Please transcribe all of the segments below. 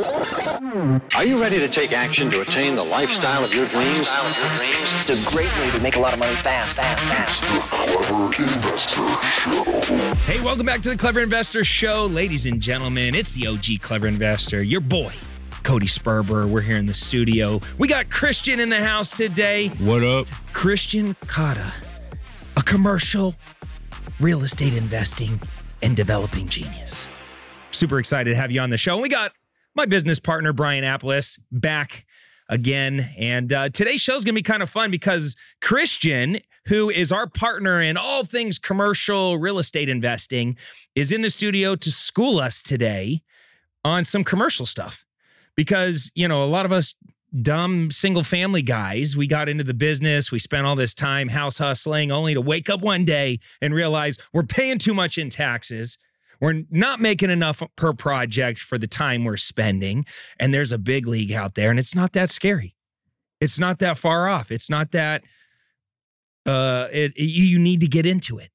Are you ready to take action to attain the lifestyle of your dreams? It's a great way to make a lot of money fast, fast, fast. Hey, welcome back to the Clever Investor Show, ladies and gentlemen. It's the OG Clever Investor, your boy, Cody Sperber. We're here in the studio. We got Kristian in the house today. What up? Kristian Cotta, a commercial real estate investing and developing genius. Super excited to have you on the show. And we got my business partner, Bryant Apples, back again. And uh, today's show is going to be kind of fun because Kristian, who is our partner in all things commercial real estate investing, is in the studio to school us today on some commercial stuff. Because, you know, a lot of us dumb single family guys, we got into the business, we spent all this time house hustling only to wake up one day and realize we're paying too much in taxes. We're not making enough per project for the time we're spending. And there's a big league out there, and it's not that scary. It's not that far off. It's not that uh it, it- you need to get into it.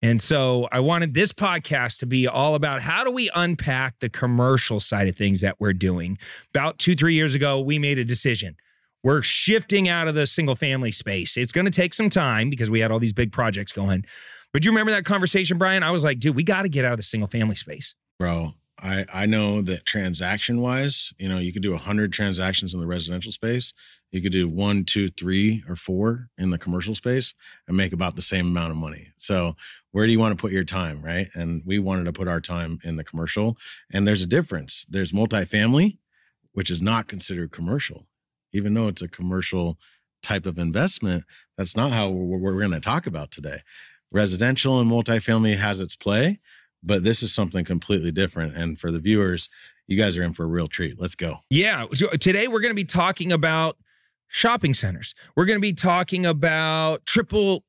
And so I wanted this podcast to be all about how do we unpack the commercial side of things that we're doing. About two, three years ago, we made a decision. We're shifting out of the single family space. It's going to take some time because we had all these big projects going. But you remember that conversation, Bryant? I was like, dude, we got to get out of the single family space. Bro, I, I know that transaction wise, you know, you could do 100 transactions in the residential space. You could do one, two, three, or four in the commercial space and make about the same amount of money. So, where do you want to put your time? Right. And we wanted to put our time in the commercial. And there's a difference. There's multifamily, which is not considered commercial, even though it's a commercial type of investment. That's not how we're, we're going to talk about today. Residential and multifamily has its play, but this is something completely different. And for the viewers, you guys are in for a real treat. Let's go. Yeah. so uh, Today we're going to be talking about shopping centers. We're going to be talking about triple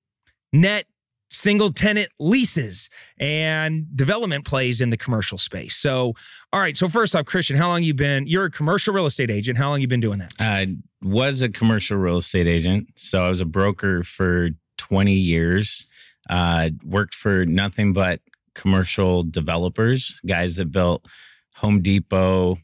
net single tenant leases and development plays in the commercial space. So, all right. So first off, Kristian, how long you been? You're a commercial real estate agent. How long you been doing that? I was a commercial real estate agent. So I was a broker for 20 years. Uh, worked for nothing but commercial developers, guys that built Home Depot,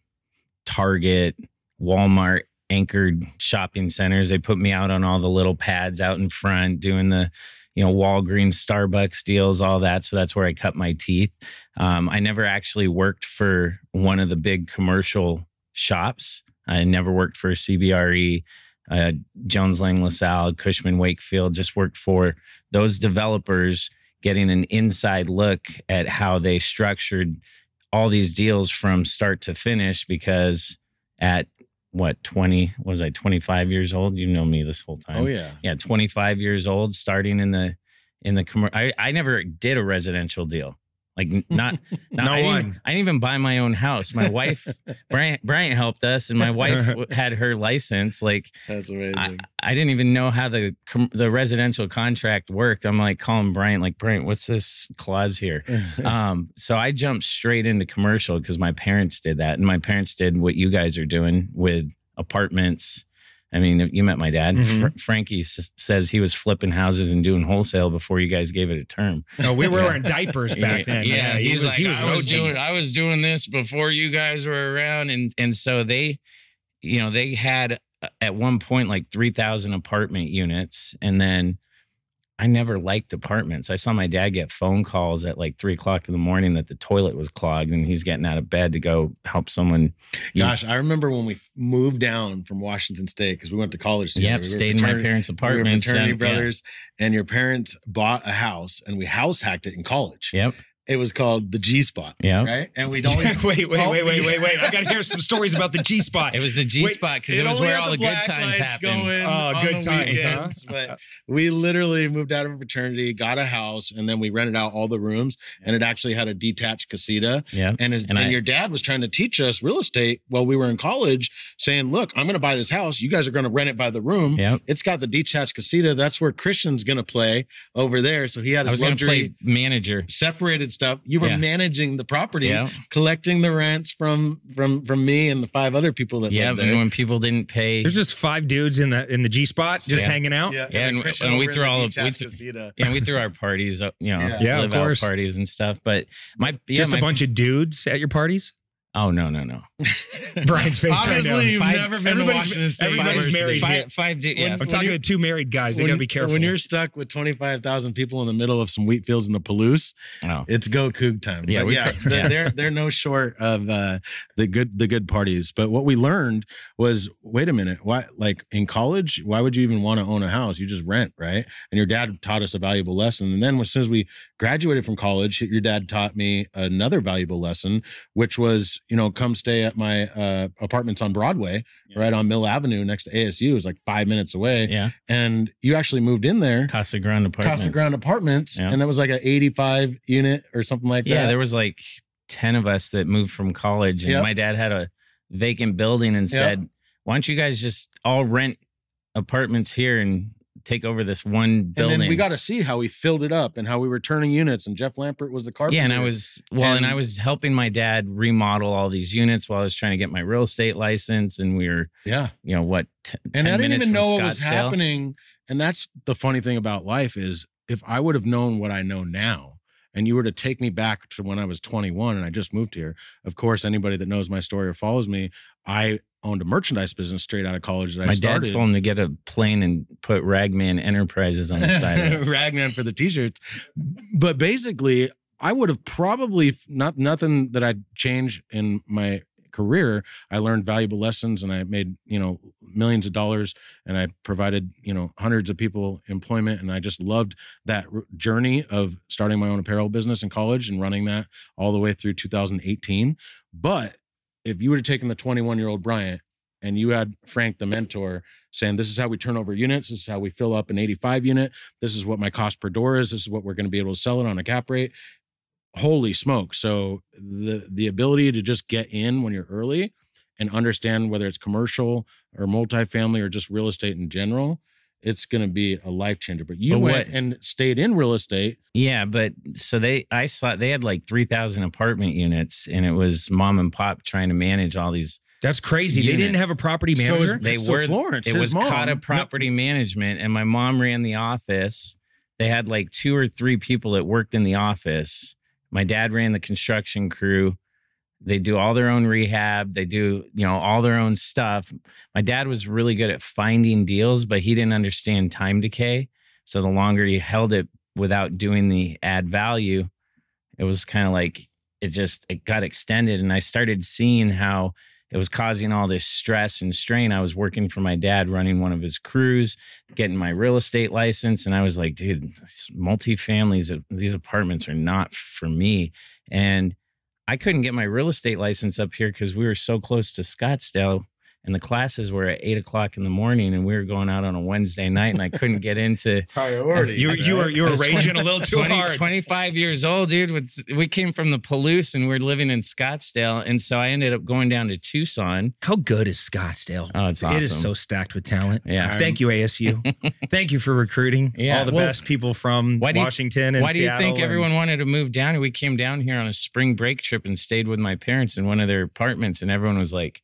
Target, Walmart anchored shopping centers. They put me out on all the little pads out in front doing the you know Walgreens, Starbucks deals, all that. So that's where I cut my teeth. Um, I never actually worked for one of the big commercial shops. I never worked for CBRE, uh, Jones Lang LaSalle, Cushman Wakefield. Just worked for those developers, getting an inside look at how they structured all these deals from start to finish. Because at what 20 was I 25 years old? You know me this whole time Oh, yeah. yeah 25 years old starting in the in the commercial I, I never did a residential deal like not, not No I, didn't, one. even- I didn't even buy my own house my wife Bryant, Bryant helped us and my wife had her license like That's I, amazing. I didn't even know how the com- the residential contract worked i'm like calling Bryant like Bryant what's this clause here um, so I jumped straight into commercial because my parents did that, and my parents did what you guys are doing with apartments. I mean, you met my dad. Mhm. Fr- Frankie s- says he was flipping houses and doing wholesale before you guys gave it a term. No, we were wearing diapers back then. Yeah, he he's was, like, he was, I was doing, I was doing this before you guys were around, and and so they, you know, they had uh, at one point like three thousand apartment units, and then I never liked apartments. I saw my dad get phone calls at like three o'clock in the morning that the toilet was clogged, and he's getting out of bed to go help someone. use- Gosh, I remember when we moved down from Washington State because we went to college together. yep, We stayed in my parents' we were apartments. fraternity and- yeah. brothers, and your parents bought a house, and we house hacked it in college. Yep, It was called the G Spot. Yeah. Right, and we'd always wait, wait, wait, wait, wait, wait. I got to hear some stories about the G spot. It was the G spot because it, It was where all the, good times happened. Oh, good times, weekends, But we literally moved out of a fraternity, got a house, and then we rented out all the rooms, and it actually had a detached casita. Yeah, And, his, And and, I- your dad was trying to teach us real estate while we were in college, saying, "Look, I'm going to buy this house. You guys are going to rent it by the room. Yeah. It's got the detached casita. That's where Kristian's going to play over there. So he had I his was luxury play manager. separated stuff. You were Yeah. managing the property, Yeah. collecting the rents from from from me and the five other people that Yeah, lived and there. when people didn't pay, There's just five dudes in the in the G spot just Yeah. hanging out. Yeah, Yeah, and- Kristian and we threw all of- we detached threw- casita. and we threw our parties, uh, you know, Yeah. Yeah, of live out course. parties and stuff. But my yeah, just my, a bunch of dudes at your parties. Oh no, no, no. Bryant's face right now. Obviously, you've Five- never been to everybody's- Washington State. everybody's married. Five, five di- yeah. I'm When talking you- to two married guys. They When- gotta be careful. When you're stuck with 25,000 people in the middle of some wheat fields in the Palouse, Oh. it's go Coug time. Yeah, But we yeah, cr- they're, yeah. they're they're no short of uh, the good the good parties. But what we learned was, wait a minute, why like in college, why would you even want to own a house? You just rent, right? And your dad taught us a valuable lesson. And then as soon as we graduated from college, your dad taught me another valuable lesson, which was, you know, come stay at my uh, apartments on Broadway, right on Mill Avenue next to ASU. It was like five minutes away. Yeah. And you actually moved in there. Casa Grande apartments. Casa Grande Apartments, Yeah. and that was like an 85 unit or something like Yeah, that. Yeah, there was like 10 of us that moved from college and Yep. my dad had a vacant building and Yep. said, "Why don't you guys just all rent apartments here and take over this one and building?" then we got to see how we filled it up and how we were turning units. And Jeff Lampert was the carpenter. yeah, and I was well, and, I was helping my dad remodel all these units while I was trying to get my real estate license, and we were, yeah. you know, what, t- 10 And I didn't even know what was happening. And that's the funny thing about life is if I would have known what I know now, and you were to take me back to when I was 21 and I just moved here. Of course, anybody that knows my story or follows me, I owned a merchandise business straight out of college that I My dad told him to get a plane and put Ragman Enterprises on the side of it. Ragman for the t-shirts. But basically, I would have probably not nothing that I'd change in my career. I learned valuable lessons and I made, you know, millions of dollars and I provided, you know, hundreds of people employment and I just loved that journey of starting my own apparel business in college and running that all the way through 2018. But if you would have taken the 21-year-old Bryant and you had Frank the mentor saying this is how we turn over units, this is how we fill up an 85 unit, this is what my cost per door is, this is what we're going to be able to sell it on a cap rate. Holy smoke. So the the ability to just get in when you're early and understand whether it's commercial or multifamily or just real estate in general, it's going to be a life changer. But you But went what- and stayed in real estate. Yeah, but so they, I saw they had like 3,000 apartment units and it was mom and pop trying to manage all these. That's crazy. They didn't have a property So manager. They So were, Florence, it was mom- Cotta no- Property Management and my mom ran the office. They had like two or three people that worked in the office. My dad ran the construction crew. They do all their own rehab. They do, you know, all their own stuff. My dad was really good at finding deals, but he didn't understand time decay. So the longer you held it without doing the add value, it was kind of like it just it got extended and I started seeing how it was causing all this stress and strain. I was working for my dad running one of his crews, getting my real estate license. And I was like, dude, multifamilies, these apartments are not for me. And I couldn't get my real estate license up here because we were so close to Scottsdale. And the classes were at eight o'clock in the morning, and we were going out on a Wednesday night, and I couldn't get into Priority. you you were you were I was raging a little too 20 hard. 25 years old, dude. With, we came from the Palouse and we are living in Scottsdale. And so I ended up going down to Tucson. How good is Scottsdale? Oh, it's awesome. It is so stacked with talent. Yeah. Thank you, ASU. Thank you for recruiting Yeah, all the well, best people from why do you- Washington and Why do you Seattle think and- everyone wanted to move down? We came down here on a spring break trip and stayed with my parents in one of their apartments. And everyone was like,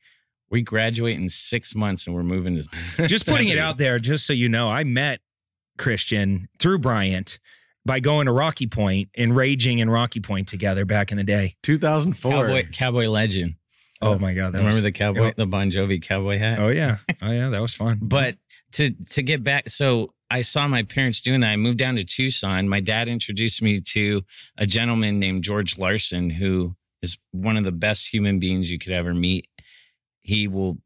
we graduate in six months and we're moving to. just putting it out there, just so you know, I met Kristian through Bryant by going to Rocky Point and raging in Rocky Point together back in the day. 2004. Cowboy, cowboy legend. Oh my God. That Remember was, the cowboy, Yep. the Bon Jovi cowboy hat? Oh yeah. Oh yeah. That was fun. But to to get back, so I saw my parents doing that. I moved down to Tucson. My dad introduced me to a gentleman named George Larson, who is one of the best human beings you could ever meet. He will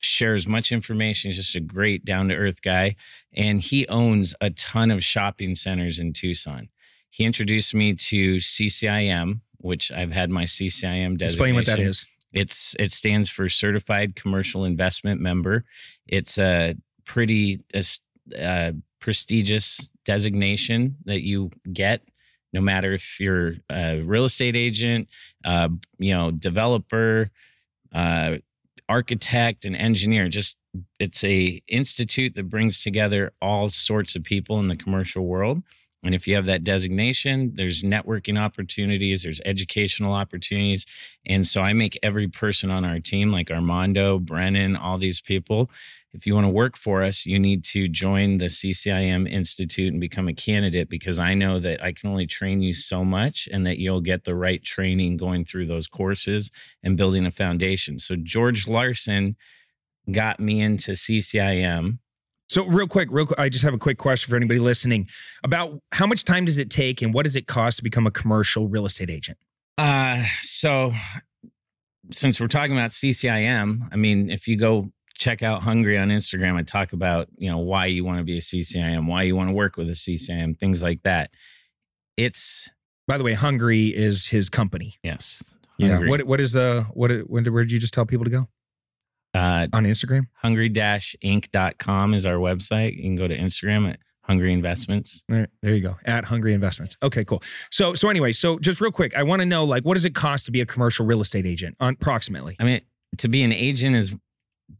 share as much information. He's just a great down to earth guy, and he owns a ton of shopping centers in Tucson. He introduced me to CCIM, which I've had my CCIM designation. Explain what that is. It's it stands for Certified Commercial Investment Member. It's a pretty uh, prestigious designation that you get, no matter if you're a real estate agent, uh, you know, developer, uh, architect, and engineer. Just it's a institute that brings together all sorts of people in the commercial world. And if you have that designation, there's networking opportunities, there's educational opportunities. And so I make every person on our team, like Armando, Brennan, all these people, if you want to work for us, you need to join the CCIM Institute and become a candidate because I know that I can only train you so much and that you'll get the right training going through those courses and building a foundation. So, George Larson got me into CCIM. So real quick, real quick, I just have a quick question for anybody listening about how much time does it take and what does it cost to become a commercial real estate agent? Uh, so since we're talking about CCIM, I mean, if you go check out Hungry on Instagram, I talk about, you know, why you want to be a CCIM, why you want to work with a CCIM, things like that. It's By the way, Hungry is his company. yes. Yeah. What what is the what when did, where did you just tell people to go? uh On Instagram? Hungry dash inc.com is our website. You can go to Instagram at Hungry Investments. There, there you go. At Hungry Investments. Okay, cool. So so anyway, so just real quick, I want to know like what does it cost to be a commercial real estate agent? On approximately. I mean, to be an agent is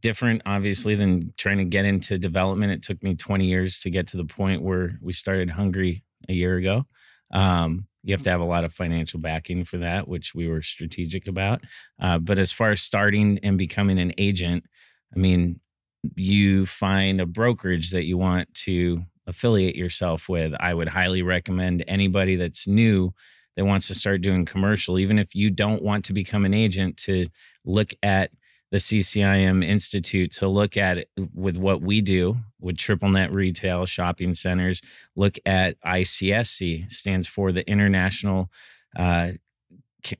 different, obviously, than trying to get into development. It took me 20 years to get to the point where we started Hungry a year ago. Um, you have to have a lot of financial backing for that, which we were strategic about. Uh, but as far as starting and becoming an agent, I mean, you find a brokerage that you want to affiliate yourself with. I would highly recommend anybody that's new that wants to start doing commercial, even if you don't want to become an agent, to look at the CCIM Institute, to look at it with what we do with triple net retail shopping centers. Look at ICSC, stands for the International. Uh,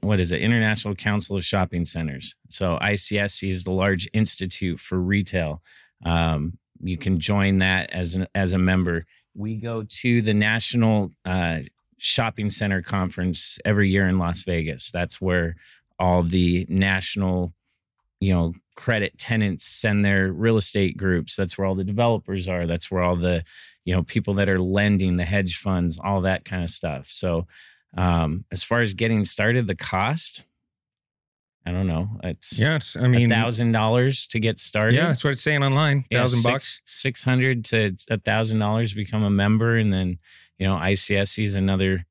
what is it? International Council of Shopping Centers. So ICSC is the large institute for retail. Um, you can join that as an as a member. We go to the National uh, Shopping Center Conference every year in Las Vegas. That's where all the national, you know, credit tenants send their real estate groups. That's where all the developers are. That's where all the, you know, people that are lending, the hedge funds, all that kind of stuff. So um, as far as getting started, the cost, I don't know. It's Yes, i mean thousand dollars to get started. Yeah, that's what it's saying online. Yeah, Thousand bucks. six hundred to a thousand dollars to become a member, and then you know ICSC is another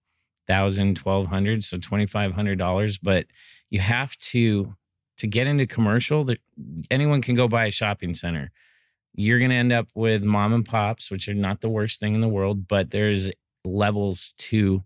thousand, twelve hundred, so twenty five hundred dollars. But you have to to get into commercial. That anyone can go buy a shopping center. You're going to end up with mom and pops, which are not the worst thing in the world, but there's levels to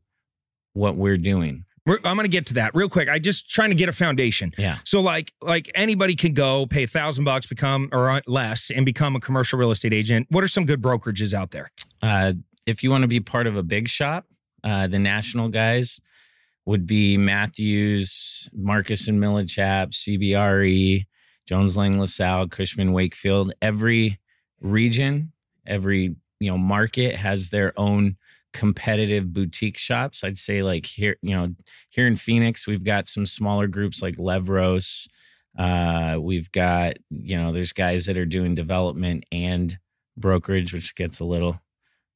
what we're doing. We're, I'm going to get to that real quick. I just trying to get a foundation. Yeah. So like like anybody can go pay a thousand bucks, become or uh, less, and become a commercial real estate agent. What are some good brokerages out there? Uh, if you want to be part of a big shop, uh, the national guys would be Matthews, Marcus and Millichap, CBRE, Jones Lang LaSalle, Cushman Wakefield. Every region, every you know market has their own competitive boutique shops. I'd say like here, you know, here in Phoenix, we've got some smaller groups like Levros. Uh, we've got, you know, there's guys that are doing development and brokerage, which gets a little,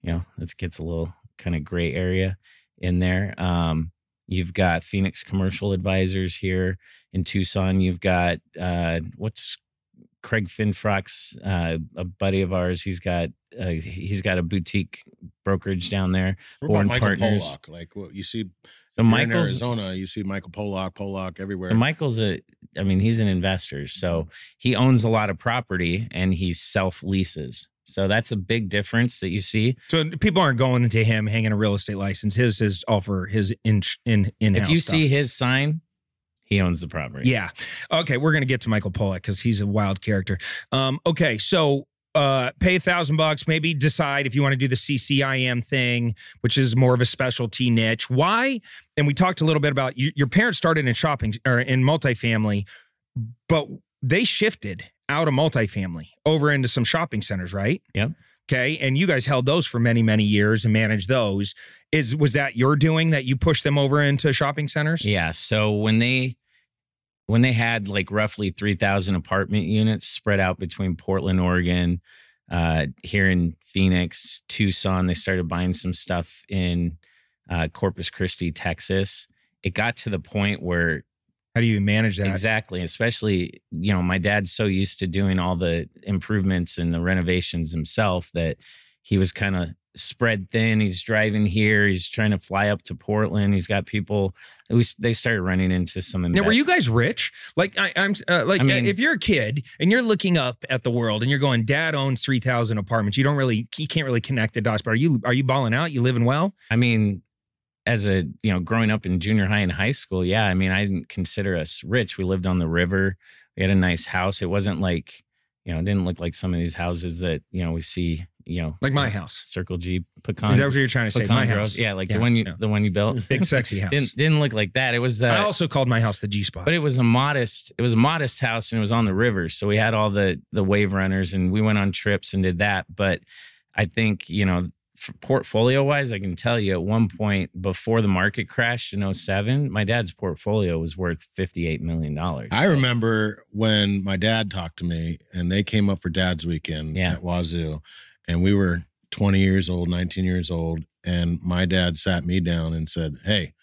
you know, it gets a little kind of gray area in there. Um, you've got Phoenix Commercial Advisors here in Tucson. You've got uh, what's Craig Finfrock's uh, a buddy of ours. He's got uh, he's got a boutique brokerage down there. What Born Michael Partners. Pollack? Like what you see So in Arizona, you see Michael Pollack, Pollack everywhere. So Michael's a, I mean, he's an investor. So he owns a lot of property and he self leases. So that's a big difference that you see. So people aren't going to him hanging a real estate license. His is all for his in in in. If you see his sign, he owns the property. Yeah. Okay, we're gonna get to Michael Pollack because he's a wild character. Um, okay, so uh pay a thousand bucks, maybe decide if you want to do the CCIM thing, which is more of a specialty niche. Why? And we talked a little bit about you, your parents started in shopping or in multifamily, but they shifted out of multifamily over into some shopping centers, right? Yep. Okay. And you guys held those for many, many years and managed those. Is was that your doing that you pushed them over into shopping centers? Yeah. So when they when they had like roughly three thousand apartment units spread out between Portland, Oregon, uh, here in Phoenix, Tucson, they started buying some stuff in uh, Corpus Christi, Texas. It got to the point where How do you manage that? Exactly. Especially, you know, my dad's so used to doing all the improvements and the renovations himself that he was kind of spread thin. He's driving here. He's trying to fly up to Portland. He's got people. Was, they started running into some. Now, were you guys rich? Like, I, I'm uh, like, I mean- if you're a kid and you're looking up at the world and you're going, Dad owns three thousand apartments. You don't really, you can't really connect the dots. But are you, are you balling out? You living well? I mean, as a you know, growing up in junior high and high school, yeah. I mean, I didn't consider us rich. We lived on the river. We had a nice house. It wasn't like, you know, it didn't look like some of these houses that you know we see. You know, Like my house. Circle G pecan. Is that what you're trying to say? My house. Yeah, like Yeah, the one you yeah. the one you built. Big sexy house. didn't didn't look like that. It was. Uh, I also called my house the G spot. but it was a modest it was a modest house and it was on the river so we had all the the wave runners and we went on trips and did that but i think you know portfolio wise i can tell you at one point before the market crashed in 07 my dad's portfolio was worth 58 million dollars I remember when my dad talked to me and they came up for dad's weekend Yeah. at Wazzu and we were 20 years old, 19 years old. And my dad sat me down and said, Hey,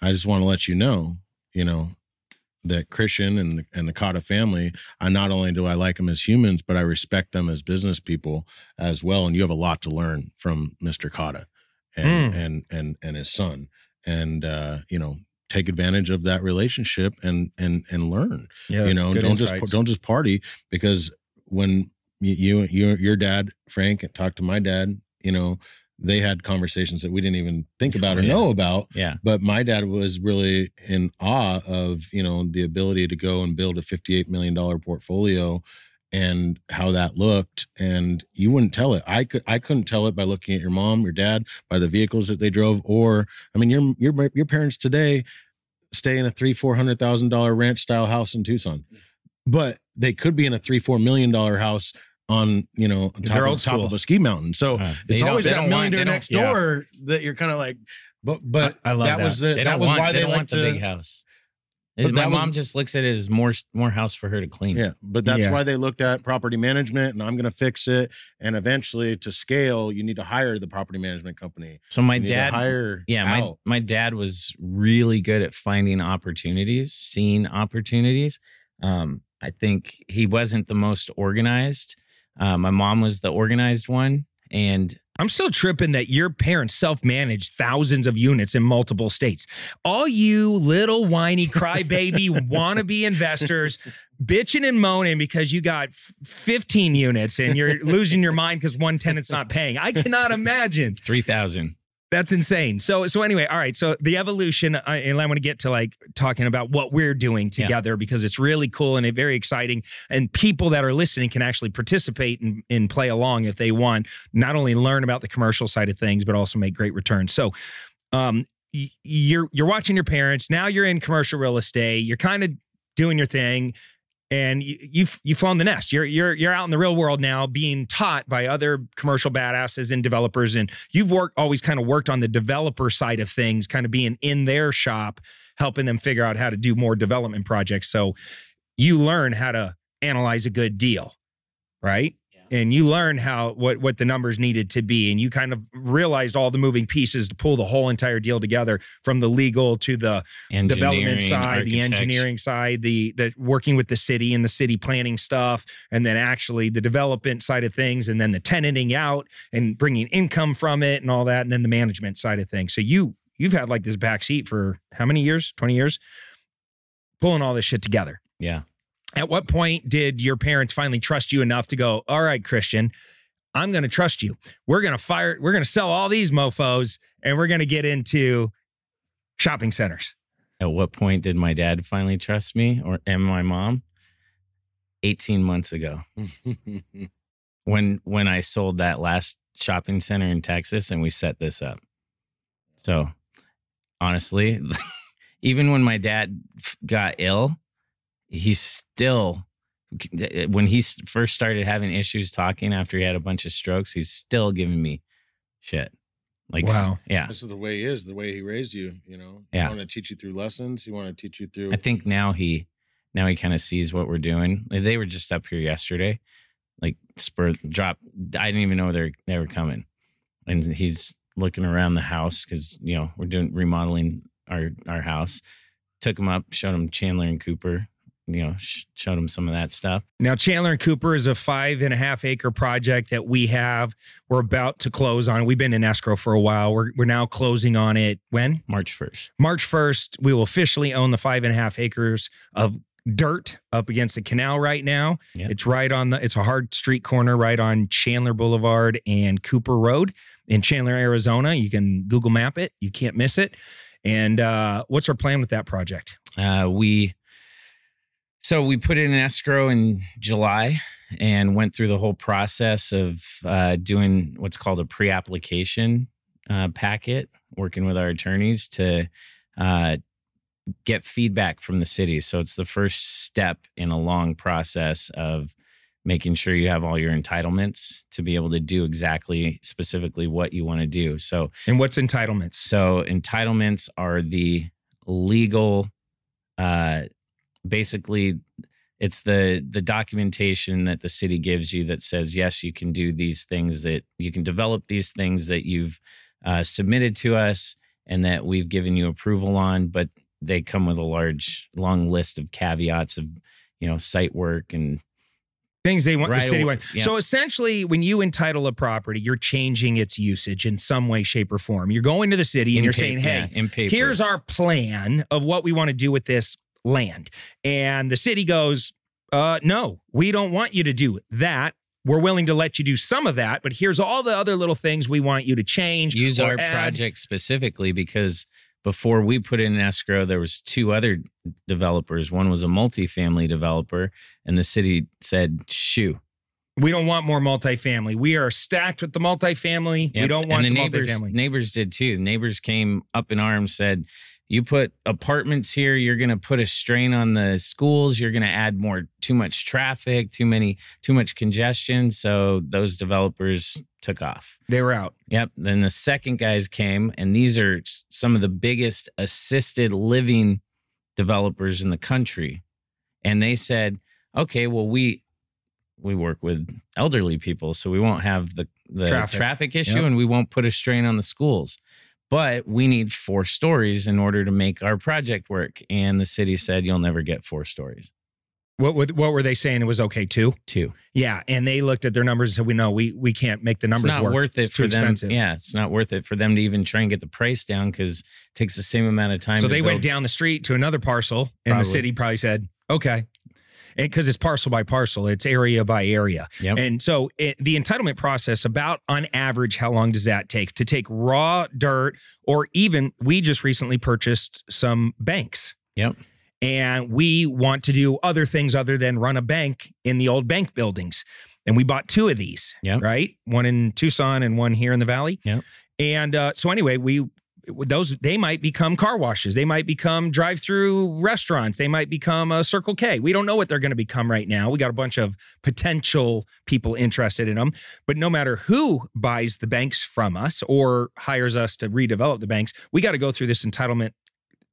I just want to let you know, you know, that Kristian and the, and the Cotta family, I not only do I like them as humans, but I respect them as business people as well. And you have a lot to learn from Mr. Cotta and Mm. and and and his son. And uh, you know, take advantage of that relationship and and and learn yeah, you know don't just don't just party because when you, you you your dad frank talked to my dad you know they had conversations that we didn't even think about or Yeah. know about. Yeah. But my dad was really in awe of you know the ability to go and build a 58 million dollar portfolio and how that looked. And you wouldn't tell it. I could i couldn't tell it by looking at your mom your dad by the vehicles that they drove. Or i mean your your your parents today stay in a three four hundred thousand dollar ranch style house in tucson. Mm. But they could be in a three four million dollar house on you know on top, of, old top school. of a ski mountain so Uh, it's always that don't millionaire they don't- next yeah. door that you're kind of like but but I- I love that. was the, that was want, why they they, don't want to, the big house But my that was- mom just looks at it as more more house for her to clean Yeah, but that's Yeah. why they looked at property management, and I'm going to fix it. And eventually, to scale, you need to hire the property management company. so my You dad hire. yeah my, my dad was really good at finding opportunities seeing opportunities um, i think he wasn't the most organized uh, my mom was the organized one and I'm still tripping that your parents self-managed thousands of units in multiple states. All you little whiny crybaby wannabe investors bitching and moaning because you got f- 15 units and you're losing your mind because one tenant's not paying. I cannot imagine. 3000 That's insane. So so anyway, all right. So the evolution, I, and I want to get to like talking about what we're doing Yeah. together because it's really cool and very exciting. And people that are listening can actually participate and, and play along if they want. Not only learn about the commercial side of things, but also make great returns. So, um, you're you're watching your parents now. You're in commercial real estate. You're kind of doing your thing. And you, you've you've flown the nest. You're you're you're out in the real world now, being taught by other commercial badasses and developers. And you've worked always kind of worked on the developer side of things, kind of being in their shop, helping them figure out how to do more development projects. So you learn how to analyze a good deal, right? And you learn how what what the numbers needed to be, and you kind of realized all the moving pieces to pull the whole entire deal together, from the legal to the development side, the engineering side, the the working with the city and the city planning stuff, and then actually the development side of things, and then the tenanting out and bringing income from it and all that, and then the management side of things. So you you've had like this backseat for how many years? Twenty years, pulling all this shit together. yeah At what point did your parents finally trust you enough to go, all right, Kristian, I'm going to trust you. We're going to fire, we're going to sell all these mofos and we're going to get into shopping centers. At what point did my dad finally trust me or and my mom? 18 months ago. When when I sold that last shopping center in Texas and we set this up. So, honestly, even when my dad f- got ill, he still when he first started having issues talking after he had a bunch of strokes, he's still giving me shit. Like Wow. yeah. this is the way he is, the way he raised you. You know, Yeah. Want to teach you through lessons. He want to teach you through. I think now he now he kind of sees what we're doing. They were just up here yesterday, like spur drop. I didn't even know they're they were coming, and he's looking around the house because you know we're doing remodeling our our house. Took him up, showed him Chandler and Cooper. You know, sh- showed them some of that stuff. Now, Chandler and Cooper is a five and a half acre project that we have. We're about to close on. We've been in escrow for a while. We're, we're now closing on it. When? March 1st. March 1st, we will officially own the five and a half acres of dirt up against the canal right now. Yeah. It's right on the, it's a hard street corner right on Chandler Boulevard and Cooper Road in Chandler, Arizona. You can Google map it. You can't miss it. And uh, what's our plan with that project? Uh, we so we put it in escrow in July and went through the whole process of uh, doing what's called a pre-application uh, packet, working with our attorneys to uh, get feedback from the city. So it's the first step in a long process of making sure you have all your entitlements to be able to do exactly specifically what you want to do. So And what's entitlements? so entitlements are the legal uh basically it's the the documentation that the city gives you that says yes you can do these things that you can develop these things that you've uh, submitted to us and that we've given you approval on but they come with a large long list of caveats of you know site work and Things they want Right the city away, want. yeah. So essentially, when you entitle a property, you're changing its usage in some way, shape, or form. You're going to the city and in you're pa- saying, "Hey, paper. here's our plan of what we want to do with this land," and the city goes, "Uh, no, we don't want you to do that. We're willing to let you do some of that, but here's all the other little things we want you to change. use our add." project specifically because before we put in escrow there was two other developers one was a multifamily developer and the city said shoo We don't want more multifamily. We are stacked with the multifamily. We don't want and the, the neighbors multifamily. neighbors did too neighbors came up in arms said you put apartments here you're going to put a strain on the schools you're going to add more too much traffic too many too much congestion so those developers took off They were out. Yep. Then the second guys came, and these are some of the biggest assisted living developers in the country. And they said, okay, well, we we work with elderly people, so we won't have the, the Traffic. traffic, issue Yep. and we won't put a strain on the schools. But we need four stories in order to make our project work. And the city said, you'll never get four stories. What, what what were they saying? It was okay too. Two. Yeah, and they looked at their numbers and said, "We know we we can't make the numbers it's not work. worth it It's for them. expensive." Yeah, it's not worth it for them to even try and get the price down because it takes the same amount of time. So they went down the street to another parcel, and Probably. the city probably said, "Okay," because it's parcel by parcel, it's area by area, Yep. and so it, the entitlement process, about on average, how long does that take to take raw dirt, or even we just recently purchased some banks. Yep. and we want to do other things other than run a bank in the old bank buildings. And we bought two of these, Yep. right? One in Tucson and one here in the valley. Yep. And uh, so anyway, we those they might become car washes, they might become drive-through restaurants, they might become a Circle K. We don't know what they're going to become right now. We got a bunch of potential people interested in them, but no matter who buys the banks from us or hires us to redevelop the banks, we got to go through this entitlement,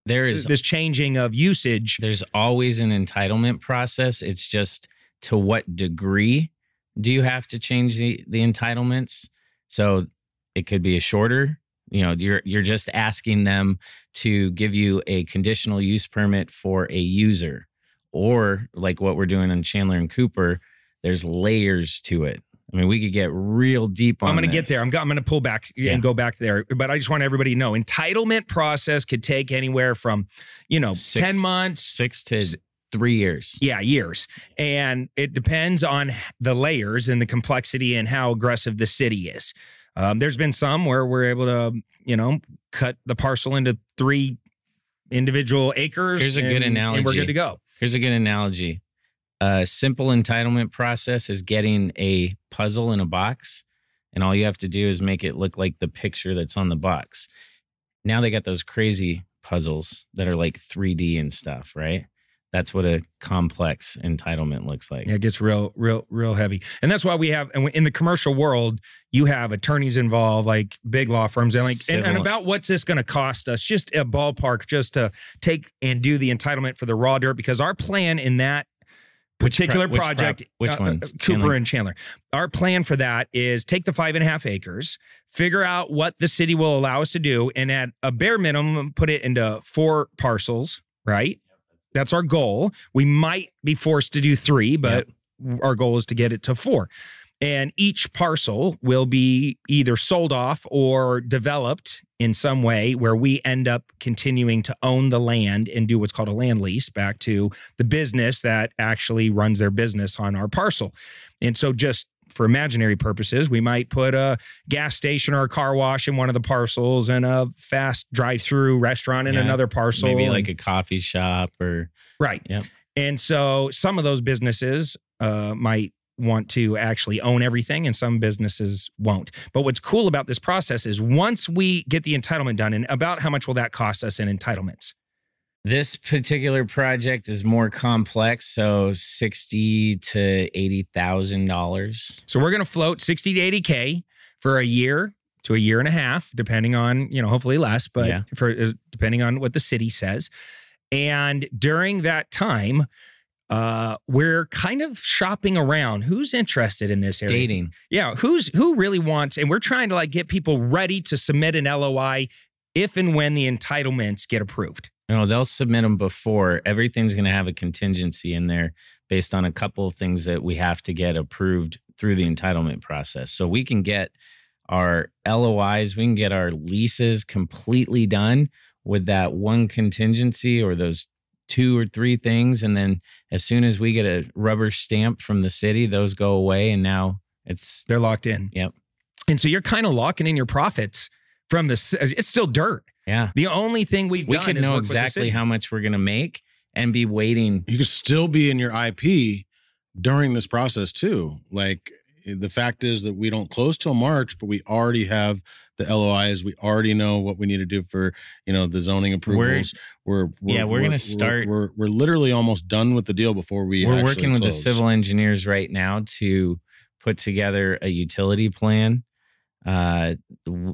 there is this changing of usage there's always an entitlement process. It's just to what degree do you have to change the the entitlements? So it could be a shorter. You know, you're you're just asking them to give you a conditional use permit for a user, or like what we're doing on Chandler and Cooper. There's layers to it. I mean, we could get real deep on. I'm going to get there. I'm, I'm going to pull back Yeah. and go back there. But I just want everybody to know entitlement process could take anywhere from, you know, Six- 10 months. six to three years. Yeah, years. And it depends on the layers and the complexity and how aggressive the city is. Um, there's been some where we're able to, you know, cut the parcel into three individual acres. Here's a good and- And we're good to go. Here's a good analogy. A simple entitlement process is getting a puzzle in a box, and all you have to do is make it look like the picture that's on the box. Now they got those crazy puzzles that are like 3D and stuff, right? That's what a complex entitlement looks like. Yeah, it gets real, real, real heavy, and that's why we have. And in the commercial world, you have attorneys involved, like big law firms, and like, and, and about what's this going to cost us? Just a ballpark, just to take and do the entitlement for the raw dirt, because our plan in that Which pro- particular which project, which uh, uh, ones? Cooper Chandler? and Chandler. Our plan for that is take the five and a half acres, figure out what the city will allow us to do, and at a bare minimum, put it into four parcels, right? That's our goal. We might be forced to do three, but our goal is to get it to four. And each parcel will be either sold off or developed in some way where we end up continuing to own the land and do what's called a land lease back to the business that actually runs their business on our parcel. And so, just for imaginary purposes, we might put a gas station or a car wash in one of the parcels and a fast drive through restaurant in Yeah, another parcel. Maybe and- like a coffee shop or Right. Yep. And so some of those businesses uh, might want to actually own everything and some businesses won't. But what's cool about this process is once we get the entitlement done, and about how much will that cost us in entitlements? This particular project is more complex, so sixty to eighty thousand dollars. So we're going to float 60 to 80K for a year to a year and a half, depending on, you know, hopefully less, but Yeah. for uh, depending on what the city says. And during that time, uh, we're kind of shopping around. Who's interested in this area? Dating. Yeah, who's who really wants and we're trying to like get people ready to submit an LOI if and when the entitlements get approved. No, they'll submit them before. Everything's going to have a contingency in there based on a couple of things that we have to get approved through the entitlement process. So we can get our LOIs, we can get our leases completely done with that one contingency or those two or three things. And then as soon as we get a rubber stamp from the city, those go away. And now it's, They're locked in. Yep. And so you're kind of locking in your profits from the it's still dirt. yeah. The only thing we've We done could is know work with the exactly how much we're going to make and be waiting. You could still be in your IP during this process too. Like the fact is that we don't close till March, but we already have the LOIs. We already know what we need to do for you know the zoning approvals. We're, we're, Yeah, we're gonna start- We're, we're we're literally almost done with the deal before we. we're actually working with the civil engineers right now to put together a utility plan uh,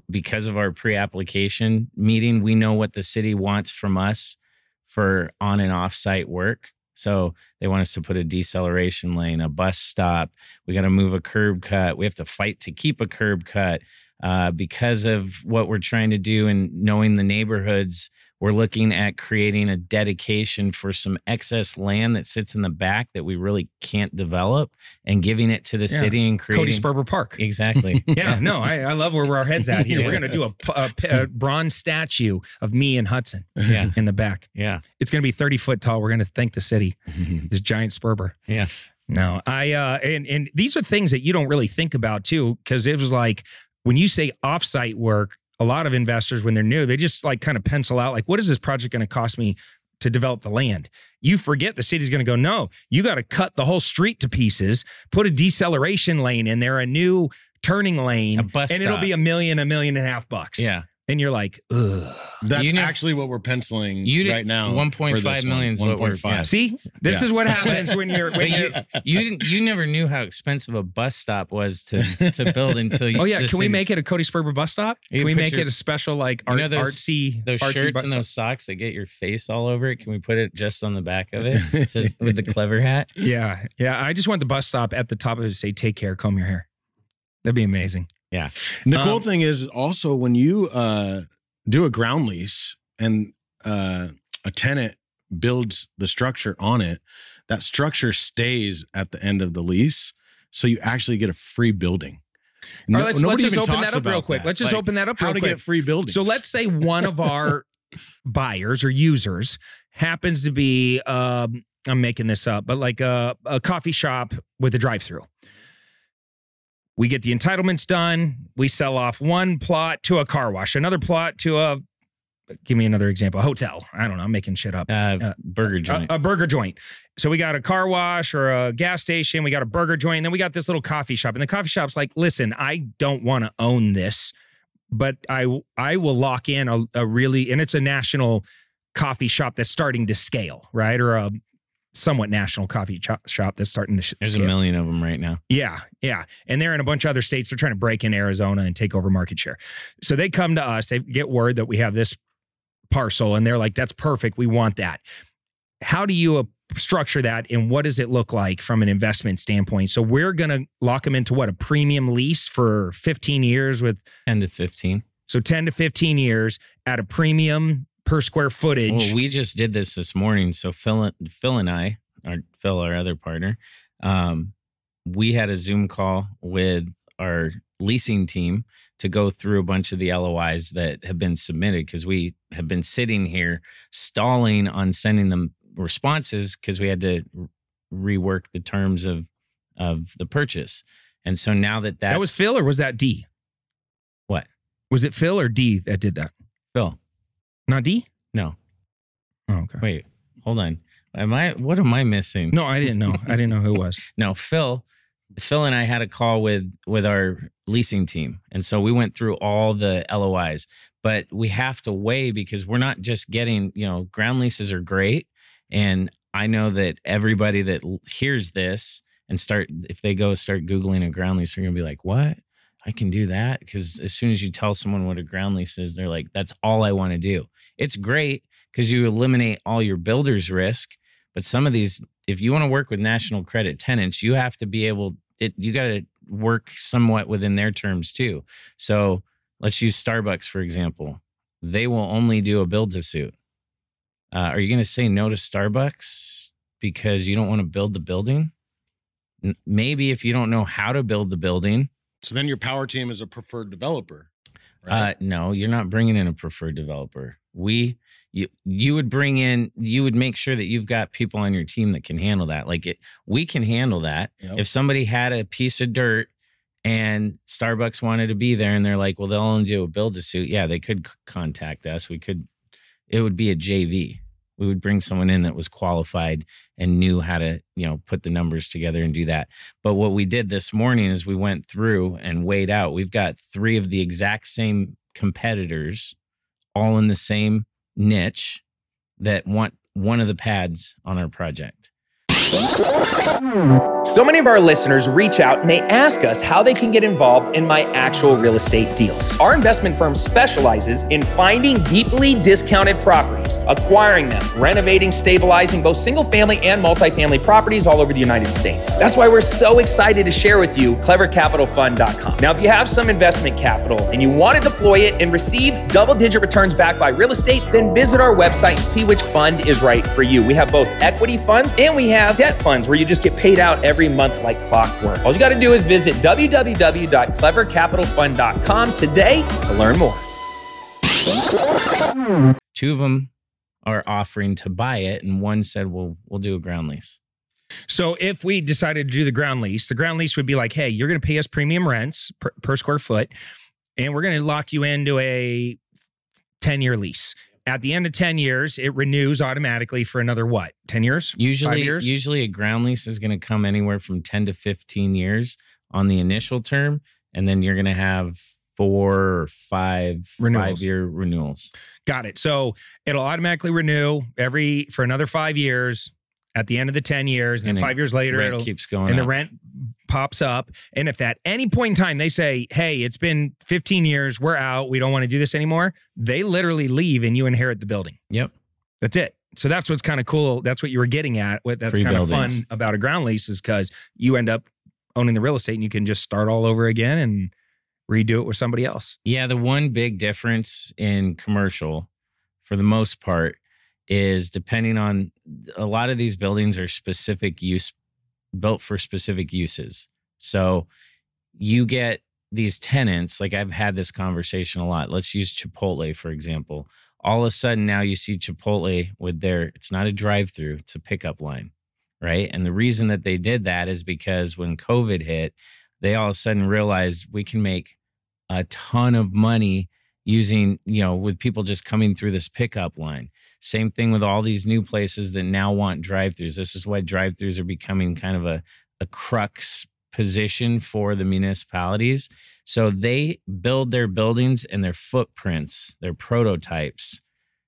because of our pre-application meeting we know what the city wants from us for on and off site work. So they want us to put a deceleration lane a bus stop. We got to move a curb cut. We have to fight to keep a curb cut uh, because of what we're trying to do and knowing the neighborhoods we're looking at creating a dedication for some excess land that sits in the back that we really can't develop and giving it to the Yeah. city and creating Cody Sperber Park. exactly Yeah, no, I, I love where our heads at here. We're going to do a a bronze statue of me and Hudson yeah in the back. yeah It's going to be 30 foot tall. We're going to thank the city, this giant Sperber. Yeah. No, I, uh, and, and these are things that you don't really think about too, because it was like when you say offsite work, a lot of investors, when they're new, they just like kind of pencil out, like, what is this project going to cost me to develop the land? You forget the city's going to go, no, you got to cut the whole street to pieces, put a deceleration lane in there, a new turning lane, and it'll be a million, a million and a half bucks. yeah And you're like, ugh. That's You know- actually what we're penciling You did- right now. 1.5 for this million is one. what we're- 1.5. yeah. See, this Yeah. is what happens when you're, when you're, you, you didn't you never knew how expensive a bus stop was to to build until you Oh yeah, can we make it a Cody Sperber bus stop? You Can we make your- it a special like You art, know those- artsy those artsy shirts bus and stop? those socks that get your face all over it? Can we put it just on the back of it? It says with the clever hat. Yeah, yeah. I just want the bus stop at the top of it to say "Take care, comb your hair." That'd be amazing. Yeah. And The cool Um, thing is also when you uh, do a ground lease and uh, a tenant builds the structure on it, that structure stays at the end of the lease. So you actually get a free building. All right, let's, let's just open that up real quick. that. Let's just Like, open that up real how to quick. get free buildings. So let's say one of our buyers or users happens to be, um, I'm making this up, but like a, a coffee shop with a drive-through. We get the entitlements done. We sell off one plot to a car wash, another plot to a. Give me another example. A hotel. I don't know. I'm making shit up. Uh, Uh, burger joint. A, a burger joint. So we got a car wash or a gas station. We got a burger joint. And then we got this little coffee shop. And the coffee shop's like, listen, I don't want to own this, but I I will lock in a, a really and it's a national coffee shop that's starting to scale, right? Or a somewhat national coffee shop that's starting to sh- There's a million of them right now. Yeah, yeah. And they're in a bunch of other states. They're trying to break in Arizona and take over market share. So they come to us, they get word that we have this parcel, and they're like, that's perfect. We want that. How do you uh, structure that and what does it look like from an investment standpoint? So we're going to lock them into what a premium lease for 15 years with 10 to 15. so 10 to 15 years at a premium per square footage. Well, we just did this this morning. So Phil, Phil and I, our Phil, our other partner, um, we had a Zoom call with our leasing team to go through a bunch of the LOIs that have been submitted because we have been sitting here stalling on sending them responses because we had to rework the terms of of the purchase. And so now that that, that was Phil or was that D? what Was it Phil or D that did that? Phil? Not D? No, Oh, okay. wait, hold on. Am I? What am I missing? No, I didn't know. I didn't know who it was. No, Phil, Phil and I had a call with with our leasing team, and so we went through all the LOIs. But we have to weigh because we're not just getting, you know, ground leases are great, and I know that everybody that hears this and start if they go start googling a ground lease, they're gonna be like, "What? I can do that?" Because as soon as you tell someone what a ground lease is, they're like, "That's all I want to do." It's great because you eliminate all your builder's risk. But some of these, if you want to work with national credit tenants, you have to be able it you got to work somewhat within their terms too. So let's use Starbucks for example. They will only do a build to suit. Uh, are you going to say no to Starbucks because you don't want to build the building? N- Maybe if you don't know how to build the building, So then your power team is a preferred developer. Uh, no, you're not bringing in a preferred developer. We, you, you would bring in, you would make sure that you've got people on your team that can handle that. Like it, we can handle that. Yep. If somebody had a piece of dirt and Starbucks wanted to be there, and they're like, well, they'll only do a build to suit. Yeah, they could contact us. We could. It would be a JV. We would bring someone in that was qualified and knew how to, you know, put the numbers together and do that. But what we did this morning is we went through and weighed out. We've got three of the exact same competitors, all in the same niche, that want one of the pads on our project. So many of our listeners reach out and they ask us how they can get involved in my actual real estate deals. Our investment firm specializes in finding deeply discounted properties, acquiring them, renovating, stabilizing both single family and multifamily properties all over the United States. That's why we're so excited to share with you clevercapitalfund.com. Now, if you have some investment capital and you want to deploy it and receive double digit returns back by real estate, then visit our website and see which fund is right for you. We have both equity funds and we have debt funds where you just get paid out every month like clockwork. All you got to do is visit www.clevercapitalfund.com today to learn more. Two of them are offering to buy it, and one said, "Well, we'll do a ground lease." So if we decided to do the ground lease, the ground lease would be like, hey, you're going to pay us premium rents per, per square foot, and we're going to lock you into a 10 year lease. At the end of 10 years, it renews automatically for another what? 10 years? Usually, years? usually a ground lease is going to come anywhere from ten to fifteen years on the initial term, and then you're going to have four or five Renewals. five year renewals. Got it. So it'll automatically renew every for another five years at the end of the 10 years. And, And then five years later, it'll keeps going, and the rent pops up. And if at any point in time they say, Hey, it's been 15 years, we're out, we don't want to do this anymore, they literally leave and you inherit the building. Yep. That's it. So that's what's kind of cool. That's what you were getting at. That's Free kind of fun about a ground lease is because you end up owning the real estate and you can just start all over again and redo it with somebody else. Yeah, the one big difference in commercial, for the most part, is depending on a lot of these buildings are specific use built for specific uses. So you get these tenants, like I've had this conversation a lot. Let's use Chipotle, for example. All of a sudden now you see Chipotle with their, it's not a drive through, it's a pickup line, right? And the reason that they did that is because when COVID hit, they all of a sudden realized we can make a ton of money using, you know, with people just coming through this pickup line. Same thing with all these new places that now want drive-throughs. This is why drive-throughs are becoming kind of a, a crux position for the municipalities. So they build their buildings and their footprints, their prototypes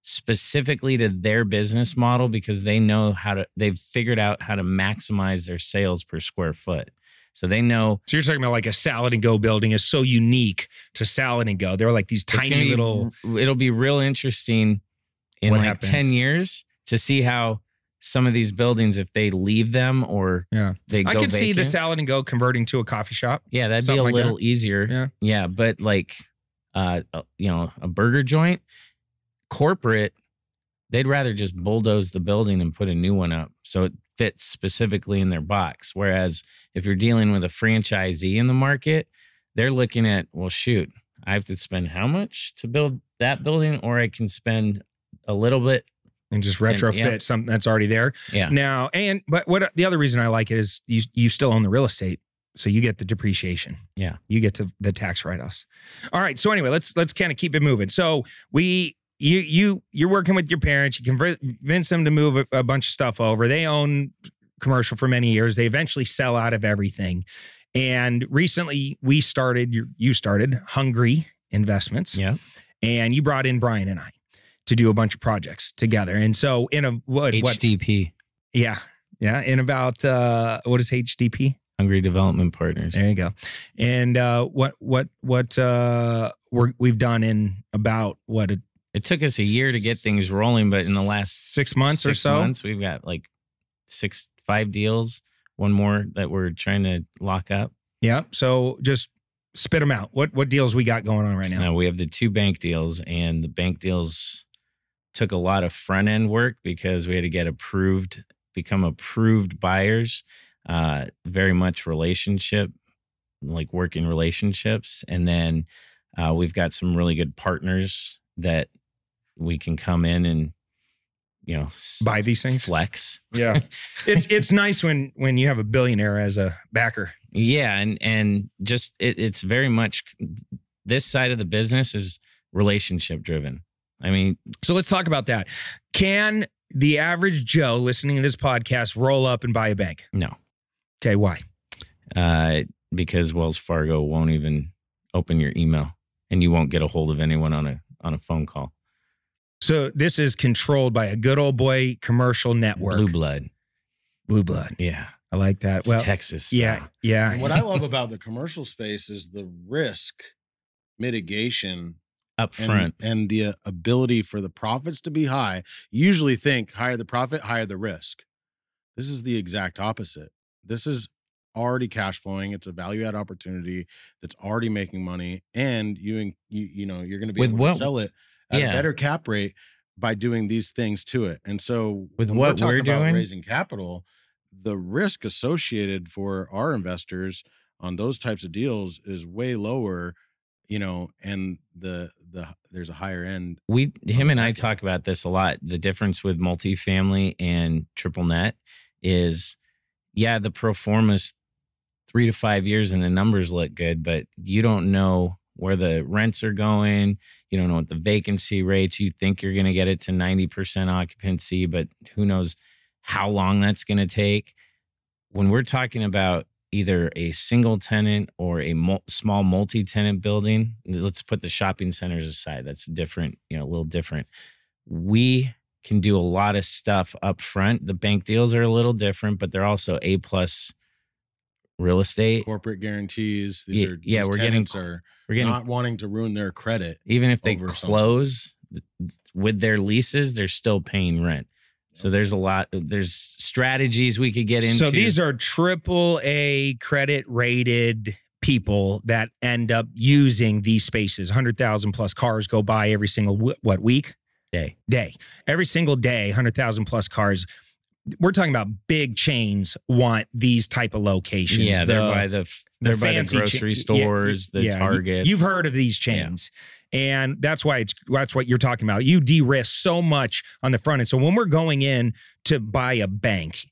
specifically to their business model because they know how to they've figured out how to maximize their sales per square foot. So they know So you're talking about like a salad and go building is so unique to salad and go. They're like these tiny be- little It'll be real interesting in What like happens? ten years to see how some of these buildings, if they leave them or Yeah. they go I could see the salad and go converting to a coffee shop. Yeah, that'd be a like that. little easier. Yeah. yeah, but like, uh, uh, you know, a burger joint, corporate they'd rather just bulldoze the building and put a new one up so it fits specifically in their box. Whereas if you're dealing with a franchisee in the market, they're looking at, well, shoot, I have to spend how much to build that building, or I can spend a little bit. and just And- retrofit yeah. something that's already there. Yeah. Now, and but what the other reason I like it is you you still own the real estate, so you get the depreciation. Yeah. you get to the tax write offs. All right. So anyway, let's let's kind of keep it moving. So we you you you're working with your parents. You convince them to move a, a bunch of stuff over. They own commercial for many years. They eventually sell out of everything. And recently, we started. You started Hungry Investments Yeah. and you brought in Bryant and I to do a bunch of projects together. And so in a what, what HDP, yeah, yeah, in about uh what is HDP? Hungry Development Partners. There you go. And uh what what what uh we're, we've done in about what a It took us a year to get things rolling, but in the last 6 months or so. months, we've got like six, five deals. One more that we're trying to lock up. Yeah. So just spit them out. What what deals we got going on right now? Uh, we have the two bank deals, and the bank deals took a lot of front end work because we had to get approved, become approved buyers. Uh, very much relationship, like working relationships, and then uh, we've got some really good partners that we can come in and you know Buy these things? flex. Yeah. it's it's nice when when you have a billionaire as a backer. Yeah, and and just it, it's very much this side of the business is relationship driven. I mean, So let's talk about that. Can the average Joe listening to this podcast roll up and buy a bank? no, Okay, why? uh, because Wells Fargo won't even open your email, and you won't get a hold of anyone on a on a phone call. So this is controlled by a good old boy commercial network. Blue blood, Blue blood. yeah, I like that. it's well, Texas. yeah, style. yeah. And what I love about the commercial space is the risk mitigation up and, front. and the uh, ability for the profits to be high. Usually think higher the profit, higher the risk. This is the exact opposite. This is already cash flowing. It's a value add opportunity that's already making money, and you you you know you're going to be With able what- to sell it at yeah. a better cap rate by doing these things to it. And so With what we're about doing- raising capital, the risk associated for our investors on those types of deals is way lower you know and the the there's a higher end we him and I talk about this a lot. The difference with multifamily and triple net is yeah, the pro forma's three to five years and the numbers look good, but you don't know where the rents are going. You don't know what the vacancy rates. You think you're gonna get it to 90% occupancy, but who knows how long that's gonna take. When we're talking about either a single tenant or a mul- small multi-tenant building let's put the shopping centers aside that's different you know a little different. We can do a lot of stuff up front the bank deals are a little different but they're also a plus real estate. Corporate guarantees these Yeah, are yeah, we're getting are we're getting not wanting to ruin their credit even if they over something. close with their leases they're still paying rent so there's a lot there's strategies we could get into So these are triple A credit rated people that end up using these spaces. 100,000 plus cars go by every single w- what week? day Day. Every single day, 100,000 plus cars. We're talking about big chains want these type of locations. yeah they're The- by the the they're by the fancy cha- grocery yeah, stores the yeah, targets You've heard of these chains. And that's why it's that's what you're talking about. You de-risk so much on the front end. So when we're going in to buy a bank,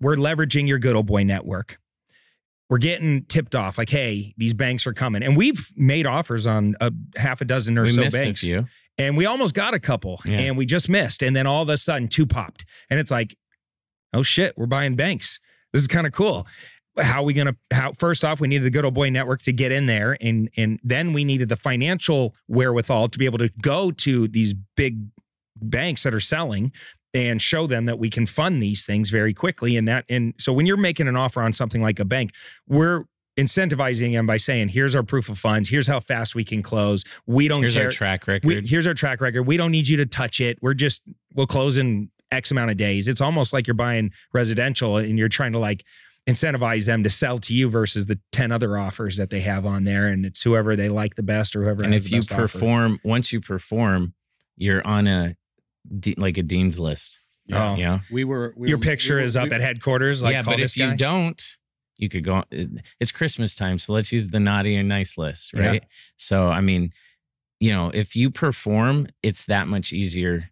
we're leveraging your good old boy network. We're getting tipped off like, hey, these banks are coming. And we've made offers on a half a dozen or we so banks. And we almost got a couple Yeah. and we just missed. And then all of a sudden two popped. And it's like, oh shit, we're buying banks. This is kind of cool. How are we gonna how first off, we needed the good old boy network to get in there, and and then we needed the financial wherewithal to be able to go to these big banks that are selling and show them that we can fund these things very quickly. And that and so when you're making an offer on something like a bank, we're incentivizing them by saying, here's our proof of funds, here's how fast we can close. We don't here's care. our track record We, here's our track record. We don't need you to touch it. We're just we'll close in X amount of days. It's almost like you're buying residential and you're trying to like incentivize them to sell to you versus the 10 other offers that they have on there. And it's whoever they like the best or whoever and has if the you best offer. perform once you perform you're on a like a dean's list. Oh. You know? We were. We Your were- picture we were- is up we- at headquarters. Like, yeah, call but this if you don't, you could go. It's Christmas time, so let's use the naughty and nice list, Yeah. right? So, I mean, you know, if you perform, it's that much easier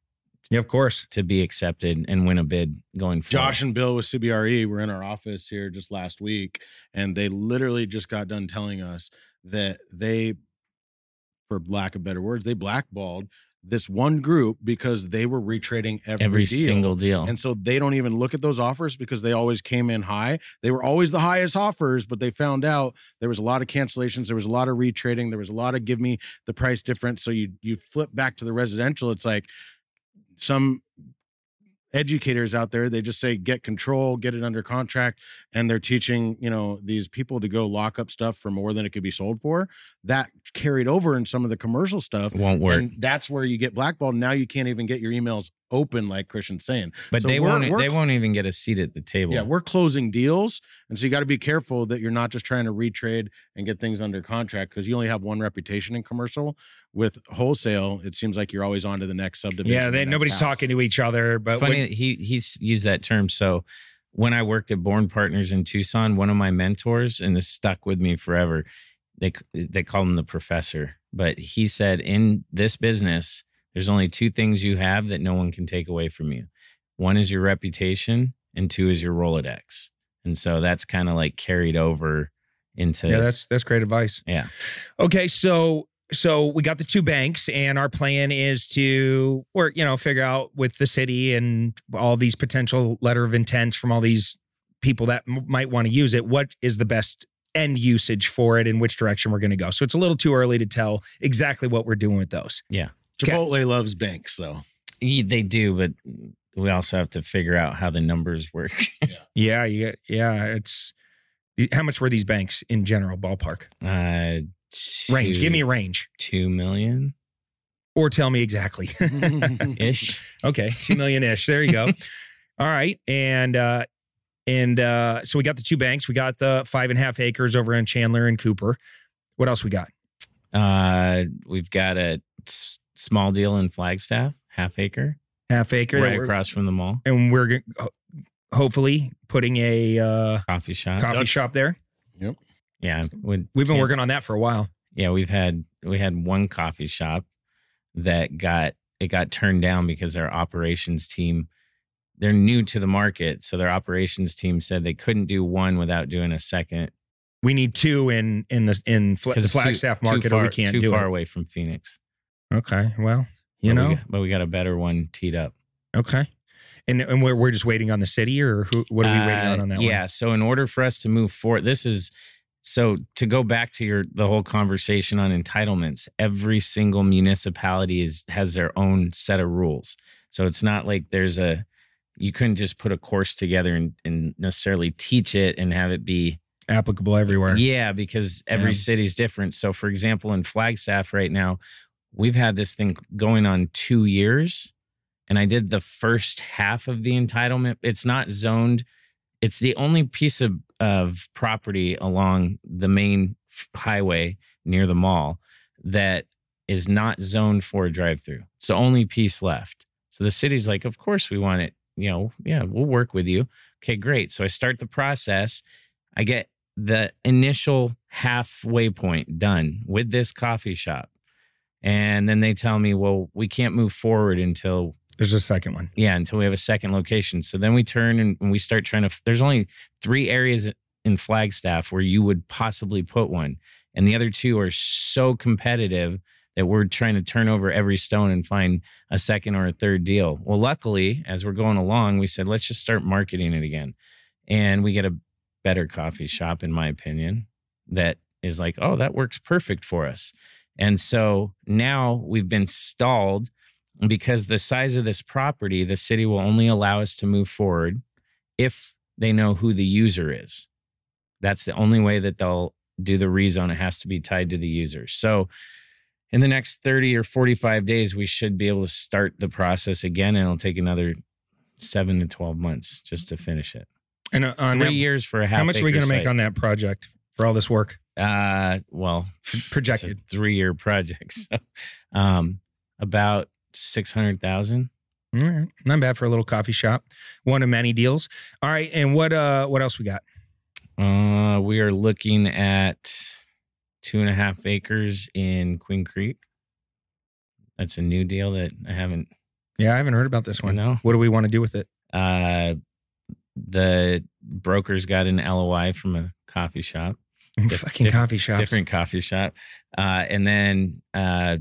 Yeah, of course. to be accepted and win a bid going forward. Josh and Bill with CBRE were in our office here just last week, and they literally just got done telling us that they, for lack of better words, they blackballed this one group because they were retrading every, every deal. single deal. And so they don't even look at those offers because they always came in high. They were always the highest offers, but they found out there was a lot of cancellations, there was a lot of retrading, there was a lot of give me the price difference. So you you flip back to the residential, it's like some educators out there they just say get control get it under contract and they're teaching you know these people to go lock up stuff for more than it could be sold for that carried over in some of the commercial stuff It won't work. and that's where you get blackballed now you can't even get your emails open like Kristian's saying but so they we're- won't. we're- They won't even get a seat at the table. yeah, we're closing deals. And so you got to be careful that you're not just trying to retrade and get things under contract because you only have one reputation in commercial. With wholesale, it seems like you're always on to the next subdivision. Yeah, they, next nobody's house. talking to each other. It's But funny when- he he's used that term. So when I worked at Bourn Partners in Tucson, one of my mentors, and this stuck with me forever, they they call him the professor. But he said, in this business, there's only two things you have that no one can take away from you. One is your reputation, and two is your Rolodex. And so that's kind of like carried over into yeah, that's that's great advice. Yeah. Okay, so so we got the two banks, and our plan is to work, you know, figure out with the city and all these potential letter of intents from all these people that m- might want to use it. What is the best end usage for it, and which direction we're going to go? So it's a little too early to tell exactly what we're doing with those. Chipotle loves banks, though. Ye- they do, but we also have to figure out how the numbers work. Yeah, yeah, yeah. It's how much were these banks in general ballpark uh, range? Give me a range, two million or tell me exactly. ish. Okay, two million ish. There you go. All right, and uh, and uh, so we got the two banks. We got the five and a half acres over in Chandler and Cooper. What else we got? Uh, we've got a s- small deal in Flagstaff, half acre, Half acre, right across from the mall, and we're go- ho- hopefully putting a uh, coffee shop. coffee Dutch- shop there. Yep. Yeah, we, We've been working on that for a while. Yeah, we've had we had one coffee shop that got it got turned down because their operations team they're new to the market, so their operations team said they couldn't do one without doing a second We need two in in the in Fla- the 'cause it's too- Flagstaff too market, far, or we can't too do far it. away from Phoenix. Okay, well, you But we know, got- but we got a better one teed up. okay, and and we're we're just waiting on the city, or who? What are we waiting on Uh, on that? yeah. one? So in order for us to move forward, this is so to go back to your the whole conversation on entitlements. Every single municipality is has their own set of rules. So it's not like there's a you couldn't just put a course together and, and necessarily teach it and have it be applicable everywhere. yeah, because every Yeah. city's different. So, for example, in Flagstaff right now, we've had this thing going on two years, and I did the first half of the entitlement. It's not zoned. It's the only piece of, of property along the main highway near the mall that is not zoned for a drive-through. It's the only piece left. So the city's like, of course we want it. You know, yeah, we'll work with you. Okay, great. So I start the process. I get the initial halfway point done with this coffee shop. And then they tell me, well, we can't move forward until, There's a second one. yeah, until we have a second location. So then we turn and, we start trying to, there's only three areas in Flagstaff where you would possibly put one. And the other two are so competitive that we're trying to turn over every stone and find a second or a third deal. Well, luckily, as we're going along, we said, let's just start marketing it again. And we get a better coffee shop, in my opinion, that is like, oh, that works perfect for us. And so now we've been stalled because the size of this property, the city will only allow us to move forward if they know who the user is. That's the only way that they'll do the rezone. It has to be tied to the user. So in the next 30 or 45 days, we should be able to start the process again. And it'll take another seven to 12 months just to finish it. And uh, on Three that, years for a half. how much are we going to make on that project for all this work Uh, well, projected? three year project. So, um, about 600,000. All right. Not bad for a little coffee shop. One of many deals. All right. And what uh what else we got? Uh, we are looking at two and a half acres in Queen Creek. That's a new deal that I haven't. Yeah, I haven't heard about this one. No. What do we want to do with it? Uh, the brokers got an LOI from a coffee shop, Fucking diff- coffee shops. different coffee shop, uh, and then uh,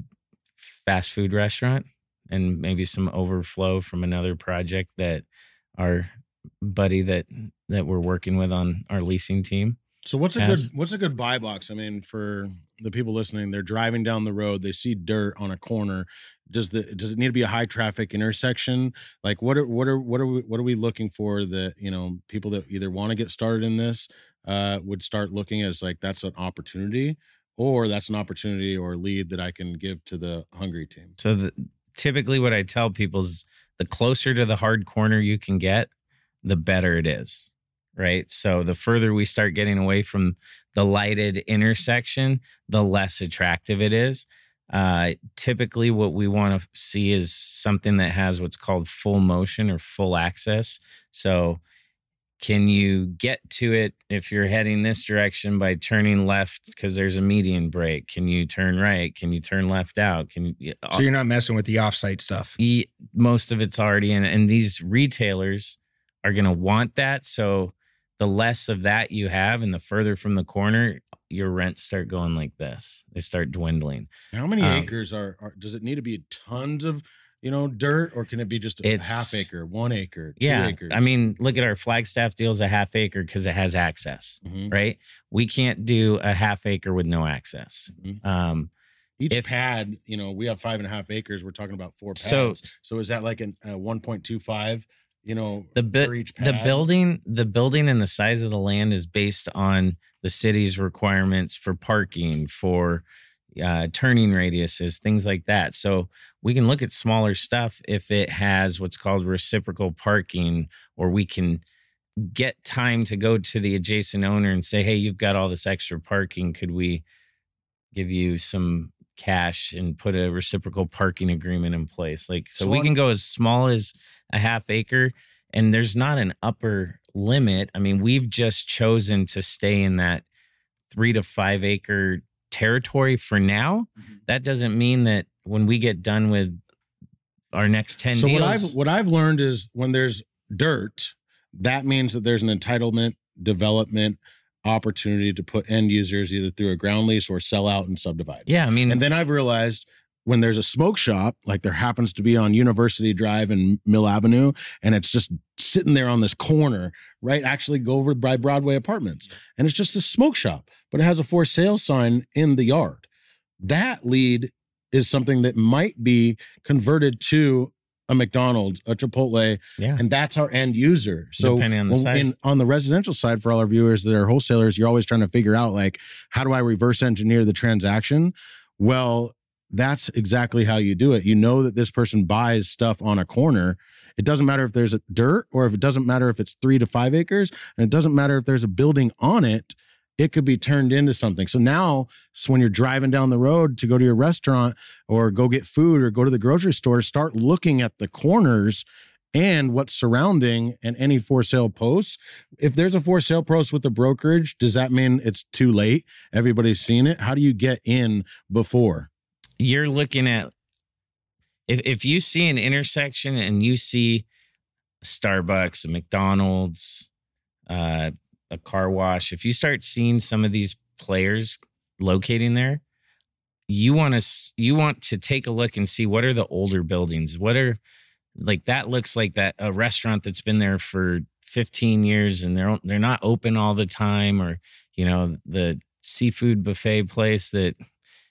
fast food restaurant, and maybe some overflow from another project that our buddy that that we're working with on our leasing team. So what's a good what's a good buy box? I mean, for the people listening, they're driving down the road, they see dirt on a corner. Does the does it need to be a high traffic intersection? Like what are what are what are we what are we looking for that you know people that either want to get started in this uh would start looking as like that's an opportunity or that's an opportunity or lead that I can give to the hungry team. So the, typically, what I tell people is the closer to the hard corner you can get, the better it is. Right. So the further we start getting away from the lighted intersection, the less attractive it is. Uh, typically, what we want to see is something that has what's called full motion or full access. So, can you get to it if you're heading this direction by turning left because there's a median break? Can you turn right? Can you turn left out? Can you? So you're not messing with the offsite stuff. e- most of it's already in and these retailers are going to want that so the less of that you have and the further from the corner your rents start going like this they start dwindling How many Um, acres are, are does it need to be tons of you know dirt or can it be just a It's- half acre, one acre, two yeah acres? i mean look at our flagstaff deals a half acre because it has access Mhm. right we can't do a half acre with no access Mhm. um Each If- pad, you know, we have five and a half acres. We're talking about four pads. So- So, is that like an uh, one point two five? You know, the bu- the building the building and the size of the land is based on the city's requirements for parking for uh, turning radiuses things like that. So we can look at smaller stuff if it has what's called reciprocal parking or we can get time to go to the adjacent owner and say hey you've got all this extra parking. Could we give you some cash and put a reciprocal parking agreement in place? Like so, So we can go as small as a half acre and there's not an upper limit. I mean, we've just chosen to stay in that three to five acre territory for now. Mhm. That doesn't mean that when we get done with our next 10 So deals, what I've what I've learned is when there's dirt, that means that there's an entitlement development opportunity to put end users either through a ground lease or sell out and subdivide. yeah, I mean, And then I've realized when there's a smoke shop, like there happens to be on University Drive and Mill Avenue, and it's just sitting there on this corner, right? Actually, go over by Broadway Apartments, and it's just a smoke shop, but it has a for sale sign in the yard. That lead is something that might be converted to a McDonald's, a Chipotle, yeah. and that's our end user. So Depending on the size. in- on the residential side, for all our viewers that are wholesalers, you're always trying to figure out like, how do I reverse engineer the transaction? Well, that's exactly how you do it. You know that this person buys stuff on a corner. It doesn't matter if there's a dirt or if it doesn't matter if it's three to five acres, and it doesn't matter if there's a building on it. It could be turned into something. So now, so when you're driving down the road to go to your restaurant or go get food or go to the grocery store, start looking at the corners and what's surrounding and any for sale posts. If there's a for sale post with a brokerage, does that mean it's too late? Everybody's seen it. How do you get in before? You're looking at if if you see an intersection and you see Starbucks, a McDonald's, uh, a car wash, if you start seeing some of these players locating there, you want to you want to take a look and see what are the older buildings. What are like that looks like that a restaurant that's been there for 15 years and they're they're not open all the time or you know the seafood buffet place that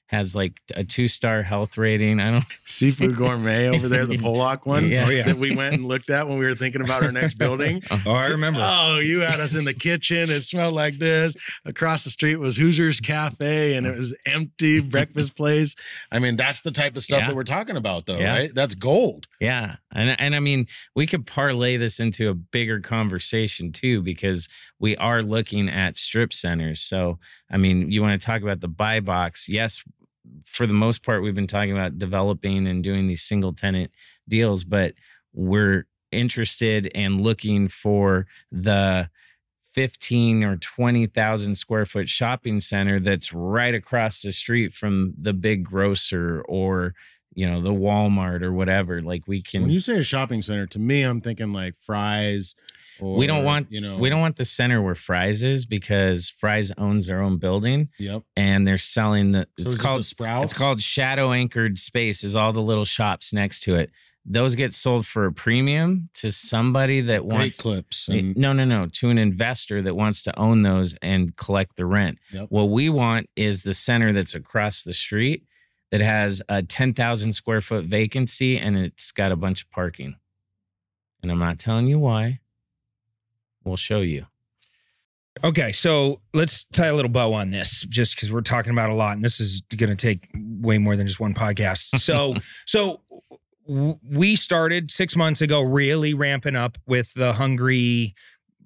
has like a two star health rating. I don't Seafood Gourmet over there, the Pollack one Yeah. Oh, yeah. that we went and looked at when we were thinking about our next building. Oh, I remember. Oh, you had us in the kitchen. It smelled like this. Across the street was Hoosiers Cafe and it was empty breakfast place. I mean, that's the type of stuff Yeah. that we're talking about, though, Yeah. right? That's gold. Yeah. And and I mean, we could parlay this into a bigger conversation too, because we are looking at strip centers. So I mean, you want to talk about the buy box. Yes, for the most part, we've been talking about developing and doing these single tenant deals, but we're interested and looking for the 15 or 20,000 square foot shopping center that's right across the street from the big grocer or you know the Walmart or whatever like we can when you say a shopping center, to me, I'm thinking like Fry's. Or, we don't want you know we don't want the center where Fry's is because Fry's owns their own building Yep. and they're selling the So it's called Sprouts. It's called shadow anchored space. Is all the little shops next to it. Those get sold for a premium to somebody that Great wants clips. And, no, no, no, to an investor that wants to own those and collect the rent. Yep. What we want is the center that's across the street that has a 10,000 square foot vacancy and it's got a bunch of parking. And I'm not telling you why. We'll show you. Okay, so let's tie a little bow on this, just because we're talking about a lot, and this is going to take way more than just one podcast. So, so w- we started six months ago, really ramping up with the Hungry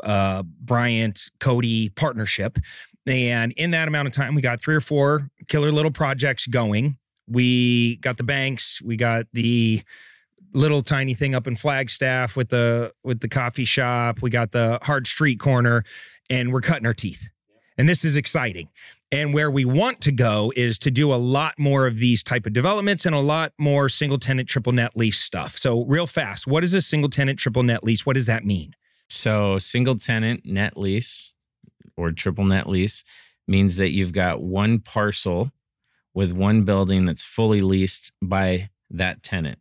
uh, Bryant Cody partnership, and in that amount of time, we got three or four killer little projects going. We got the banks, we got the little tiny thing up in Flagstaff with the with the coffee shop. We got the hard street corner, and we're cutting our teeth. And this is exciting. And where we want to go is to do a lot more of these type of developments and a lot more single tenant triple net lease stuff. So real fast, what is a single tenant triple net lease? What does that mean? So, single tenant net lease or triple net lease means that you've got one parcel with one building that's fully leased by that tenant.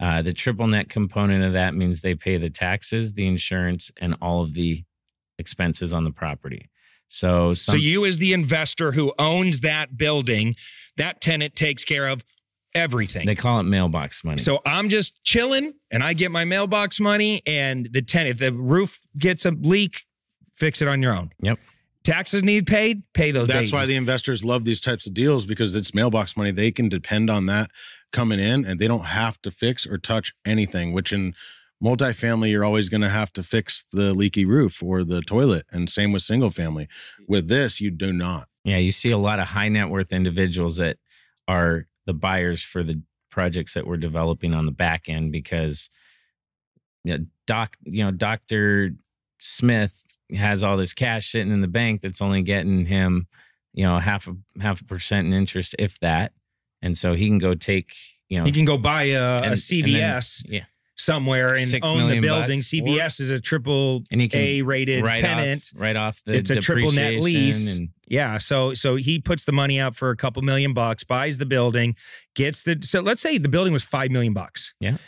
Uh, the triple net component of that means they pay the taxes, the insurance, and all of the expenses on the property. So, some, so you as the investor who owns that building, that tenant takes care of everything. they call it mailbox money. So I'm just chilling and I get my mailbox money and the tenant, if the roof gets a leak, fix it on your own. Yep. Taxes need paid, pay those. that's why the investors love these types of deals because it's mailbox money. They can depend on that coming in and they don't have to fix or touch anything, which in multifamily, you're always going to have to fix the leaky roof or the toilet. And same with single family. With this, you do not. Yeah, you see a lot of high net worth individuals that are the buyers for the projects that we're developing on the back end because you know, doc, you know, Dr. Smith has all this cash sitting in the bank that's only getting him, you know, half a half a percent in interest, if that. And so he can go take, you know, he can go buy a, a and- then- CVS yeah, somewhere and Six own the building. bucks, CVS is a triple and he can A rated tenant. off right off the It's a triple net lease. and Yeah, so so he puts the money out for a couple million bucks, buys the building, gets the so let's say the building was five million bucks. Yeah.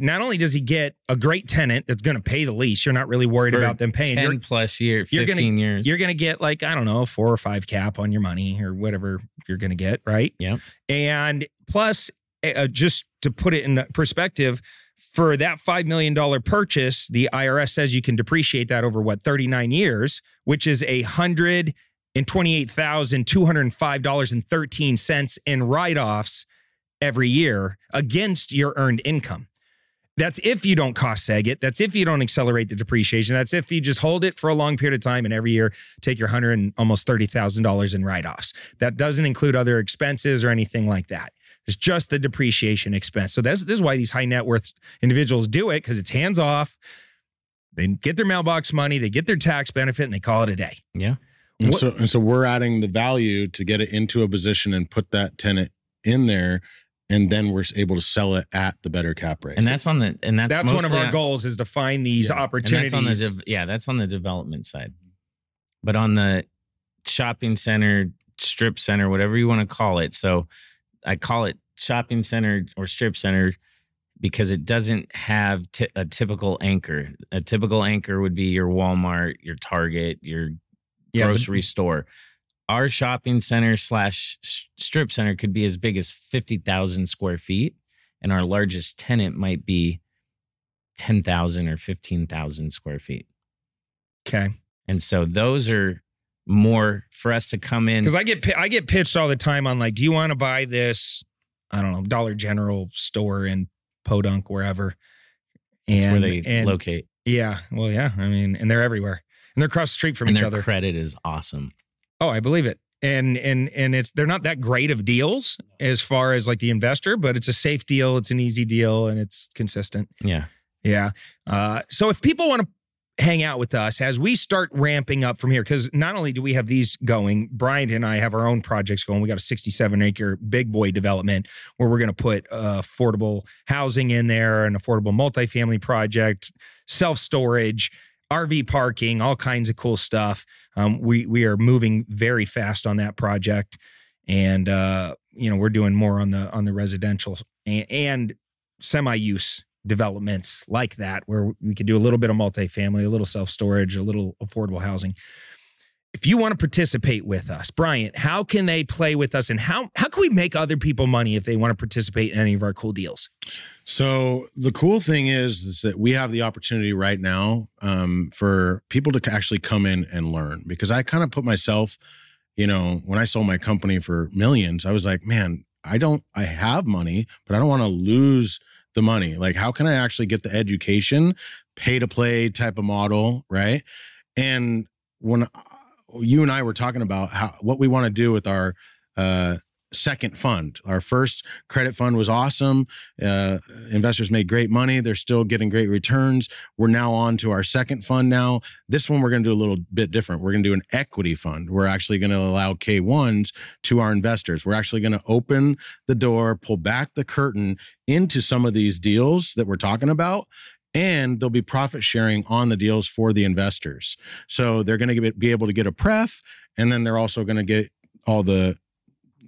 Not only does he get a great tenant that's going to pay the lease, you're not really worried for about them paying. 10 You're, plus year, you're 15 gonna- years. you're going to get like I don't know, four or five cap on your money or whatever you're going to get, right? Yep. And plus, uh, just to put it in perspective, for that $5 million purchase, the IRS says you can depreciate that over what, 39 years, which is a hundred and twenty-eight thousand two hundred and five dollars and thirteen cents in write-offs every year against your earned income. That's if you don't cost seg it. That's if you don't accelerate the depreciation. That's if you just hold it for a long period of time and every year take your hundred and almost thirty thousand dollars in write-offs. That doesn't include other expenses or anything like that. It's just the depreciation expense. So that's this is why these high net worth individuals do it because it's hands off. They get their mailbox money, they get their tax benefit, and they call it a day. yeah. And What- so, and so we're adding the value to get it into a position and put that tenant in there. And then we're able to sell it at the better cap rate. And that's on the and that's That's, one of our on- goals is to find these Yeah, opportunities. And that's on the dev- yeah, that's on the development side. But on the shopping center, strip center, whatever you want to call it. So I call it shopping center or strip center because it doesn't have t- a typical anchor. A typical anchor would be your Walmart, your Target, your Yeah, but- grocery store. Our shopping center slash strip center could be as big as 50,000 square feet. And our largest tenant might be 10,000 or 15,000 square feet. okay. And so those are more for us to come in. Because I get I get pitched all the time on like, do you want to buy this? I don't know, Dollar General store in Podunk, wherever. That's And where they and locate. yeah, well, yeah. I mean, and they're everywhere, and they're across the street from And each their other. credit is awesome. Oh, I believe it. And and and it's they're not that great of deals as far as like the investor, but it's a safe deal, it's an easy deal, and it's consistent. Yeah. Yeah. Uh, so if people want to hang out with us as we start ramping up from here, because not only do we have these going, Bryant and I have our own projects going. We got a 67 acre big boy development where we're going to put uh, affordable housing in there, an affordable multifamily project, self storage. RV parking, all kinds of cool stuff. Um, we we are moving very fast on that project, and uh, you know we're doing more on the on the residential and, and semi use developments like that, where we could do a little bit of multifamily, a little self storage, a little affordable housing. If you want to participate with us, Bryant, how can they play with us, and how how can we make other people money if they want to participate in any of our cool deals? So the cool thing is, is that we have the opportunity right now um, for people to actually come in and learn. Because I kind of put myself, you know, when I sold my company for millions, I was like, man, I don't, I have money, but I don't want to lose the money. Like, how can I actually get the education, pay to play type of model, right? And when you and I were talking about how what we want to do with our uh, second fund. Our first credit fund was awesome. Uh, investors made great money. They're still getting great returns. We're now on to our second fund now. This one we're going to do a little bit different. We're going to do an equity fund. We're actually going to allow K1s to our investors. We're actually going to open the door, pull back the curtain into some of these deals that we're talking about and there'll be profit sharing on the deals for the investors. So they're going to be able to get a pref, and then they're also going to get all the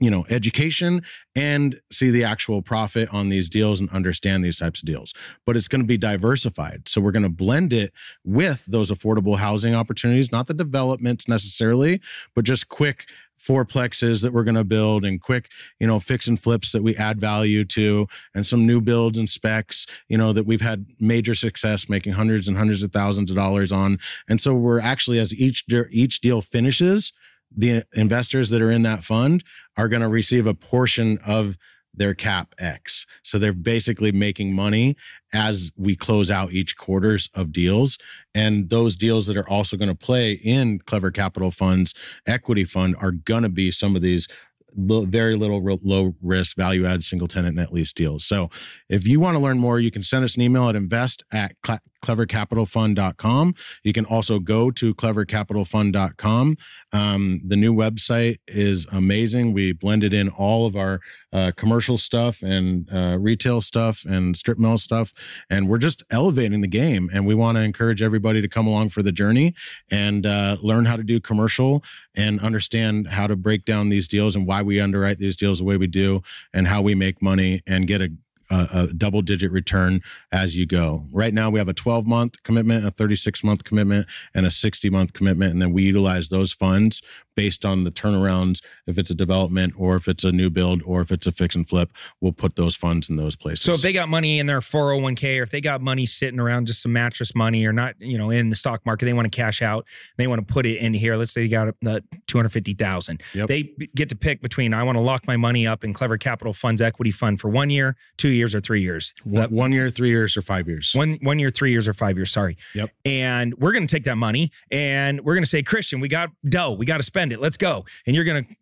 you know education and see the actual profit on these deals and understand these types of deals but it's going to be diversified so we're going to blend it with those affordable housing opportunities not the developments necessarily but just quick fourplexes that we're going to build and quick you know fix and flips that we add value to and some new builds and specs you know that we've had major success making hundreds and hundreds of thousands of dollars on. And so we're actually as each each deal finishes the investors that are in that fund are going to receive a portion of their cap X. So they're basically making money as we close out each quarters of deals. And those deals that are also going to play in Clever Capital Funds equity fund are going to be some of these very little low risk value add single tenant net lease deals. So if you want to learn more, you can send us an email at invest at clevercapitalfund.com. You can also go to clevercapitalfund.com. Um, the new website is amazing. We blended in all of our uh, commercial stuff and uh, retail stuff and strip mall stuff. And we're just elevating the game. And we want to encourage everybody to come along for the journey and uh, learn how to do commercial and understand how to break down these deals and why we underwrite these deals the way we do and how we make money and get a a, a double digit return as you go. Right now, we have a 12 month commitment, a 36 month commitment, and a 60 month commitment. And then we utilize those funds based on the turnarounds. If it's a development or if it's a new build or if it's a fix and flip, we'll put those funds in those places. So if they got money in their 401k or if they got money sitting around just some mattress money or not, you know, in the stock market, they want to cash out, they want to put it in here. Let's say you got the uh, 250,000. Yep. They get to pick between I want to lock my money up in Clever Capital Funds equity fund for 1 year, 2 years years or three years. One, one year, three years, or five years. One one year, three years, or five years. Sorry. Yep. And we're going to take that money and we're going to say, Kristian, we got dough. We got to spend it. Let's go. And you're going to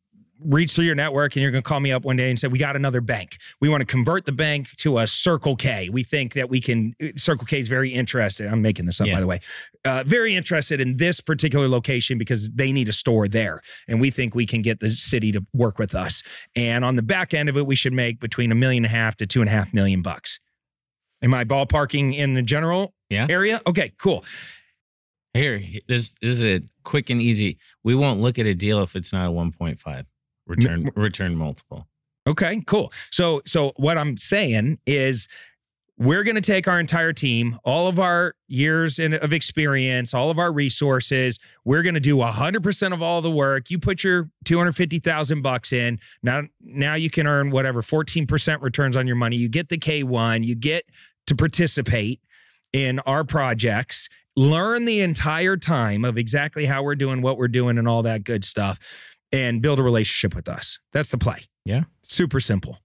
reach through your network and you're going to call me up one day and say we got another bank. We want to convert the bank to a circle k. We think that we can circle k is very interested i'm making this up yeah. by the way uh, very interested in this particular location because they need a store there and we think we can get the city to work with us. And on the back end of it we should make between a million and a half to two and a half million bucks. Am i ballparking in the general yeah. area? Okay cool. Here this, this is a quick and easy. We won't look at a deal if it's not a 1.5 return return multiple. Okay, cool. So so what I'm saying is we're going to take our entire team, all of our years in, of experience, all of our resources. We're going to do 100% of all the work. You put your 250,000 bucks in. Now now you can earn whatever 14% returns on your money. You get the K1, you get to participate in our projects, learn the entire time of exactly how we're doing what we're doing and all that good stuff and build a relationship with us. That's the play. Yeah. Super simple.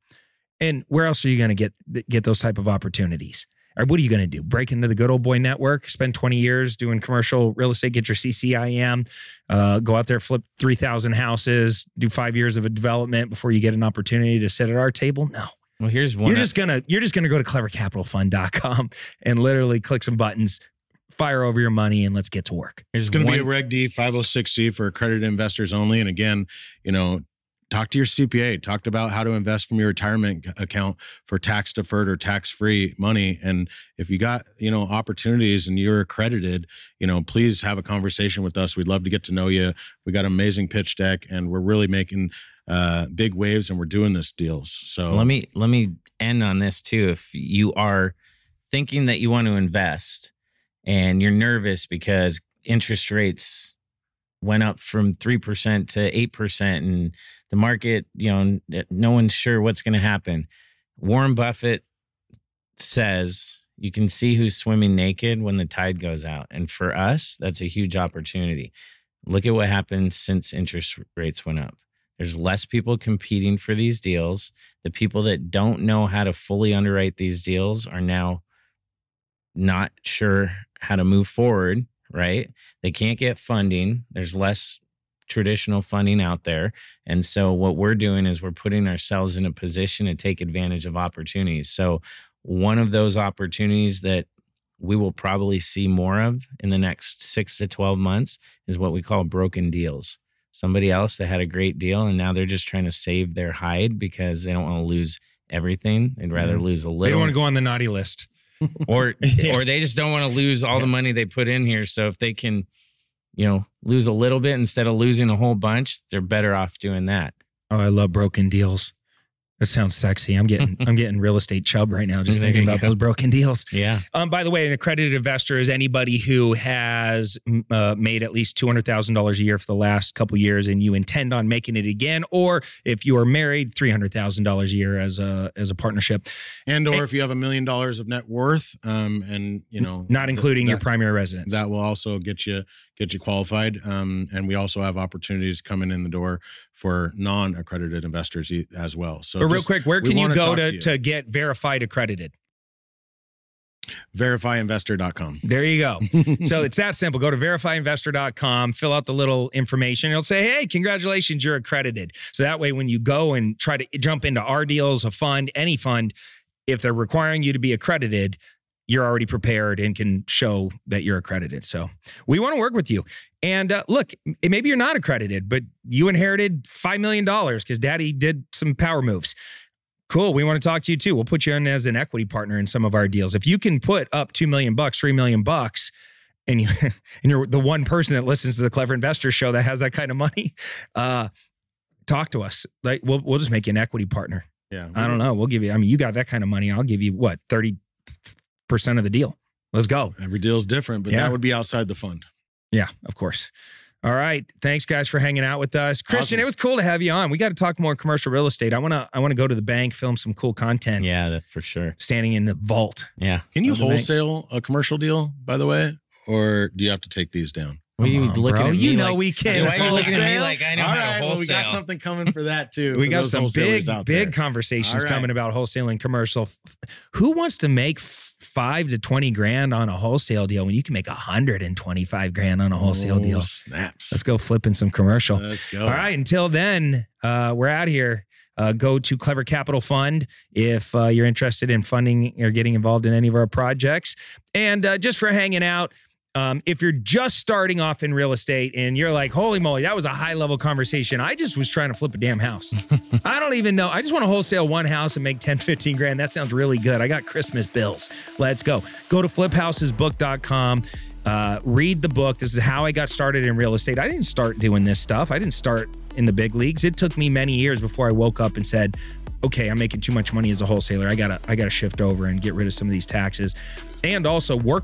And where else are you going to get get those type of opportunities? Or what are you going to do? Break into the good old boy network, spend 20 years doing commercial real estate, get your CCIM, uh, go out there, flip 3,000 houses, do five years of a development before you get an opportunity to sit at our table? No. Well, here's one. You're just gonna you're just gonna go to clevercapitalfund.com and literally click some buttons, fire over your money, and let's get to work. here's It's going to be a one- Reg D 506C for accredited investors only. And again, you know, talk to your CPA. Talked about how to invest from your retirement account for tax deferred or tax free money. And if you got you know opportunities and you're accredited, you know, please have a conversation with us. We'd love to get to know you. We got an amazing pitch deck, and we're really making uh, big waves, and we're doing this deals. So let me let me end on this too. If you are thinking that you want to invest and you're nervous because interest rates went up from 3% to 8% and the market, you know, no one's sure what's going to happen. Warren Buffett says you can see who's swimming naked when the tide goes out. And for us, that's a huge opportunity. Look at what happened since interest rates went up. There's less people competing for these deals. The people that don't know how to fully underwrite these deals are now not sure how to move forward, right? They can't get funding. There's less traditional funding out there. And so what we're doing is we're putting ourselves in a position to take advantage of opportunities. So one of those opportunities that we will probably see more of in the next 6 to 12 months is what we call broken deals somebody else that had a great deal and now they're just trying to save their hide because they don't want to lose everything. They'd rather mm-hmm. lose a little. They don't want to go on the naughty list. or Yeah. or they just don't want to lose all the money they put in here. So if they can, you know, lose a little bit instead of losing a whole bunch, they're better off doing that. Oh, I love broken deals. That sounds sexy. I'm getting I'm getting real estate chub right now just thinking about go. those broken deals. Yeah. Um, by the way, an accredited investor is anybody who has uh, made at least two hundred thousand dollars a year for the last couple years, and you intend on making it again, or if you are married, three hundred thousand dollars a year as a as a partnership, and or if you have a million dollars of net worth, um, and you know, not th- including your primary residence. that will also get you get you qualified um, and we also have opportunities coming in the door for non-accredited investors as well so but real just quick, where can you go to, to to, get verified accredited? verifyinvestor.com There you go. so it's that simple. Go to verifyinvestor.com, fill out the little information. It'll say, hey, congratulations, you're accredited. So that way, when you go and try to jump into our deals, a fund, any fund, if they're requiring you to be accredited, you're already prepared and can show that you're accredited. So we want to work with you. And uh, look, maybe you're not accredited, but you inherited $5 million because daddy did some power moves. Cool. We want to talk to you too. We'll put you in as an equity partner in some of our deals. If you can put up 2 million bucks, 3 million bucks, and you and you're the one person that listens to the Clever Investor show that has that kind of money, uh, talk to us. Like we'll we'll just make you an equity partner. yeah I don't know. We'll give you. I mean, you got that kind of money. I'll give you what thirty percent of the deal. Let's go. every deal is different but Yeah. that would be outside the fund Yeah, of course. All right. Thanks, guys, for hanging out with us. Kristian, Awesome. it was cool to have you on. We got to talk more commercial real estate. I wanna I wanna go to the bank, film some cool content. Yeah, that for sure. Standing in the vault. Yeah. can you Of bank. wholesale a commercial deal by the way or do you have to take these down What you on, looking bro. at me You know like- we can. Why are you looking at me wholesale? like I know All how to right, well, we got something coming for that too we got some big, big conversations All right. coming about wholesaling commercial. Who wants to make f- five to 20 grand on a wholesale deal when you can make 125 grand on a wholesale Oh, deal? snaps Let's go flipping some commercial. let's go All right. Until then, uh, we're out here. Uh, go to Clever Capital Fund if uh, you're interested in funding or getting involved in any of our projects. And uh, just for hanging out, um, if you're just starting off in real estate and you're like, holy moly, that was a high level conversation. I just was trying to flip a damn house. I don't even know. I just want to wholesale one house and make 10, 15 grand. That sounds really good. I got Christmas bills. Let's go. Go to fliphousesbook.com. Uh, read the book. This is how I got started in real estate. I didn't start doing this stuff. I didn't start in the big leagues. It took me many years before I woke up and said, okay, I'm making too much money as a wholesaler. I gotta, I gotta shift over and get rid of some of these taxes and also work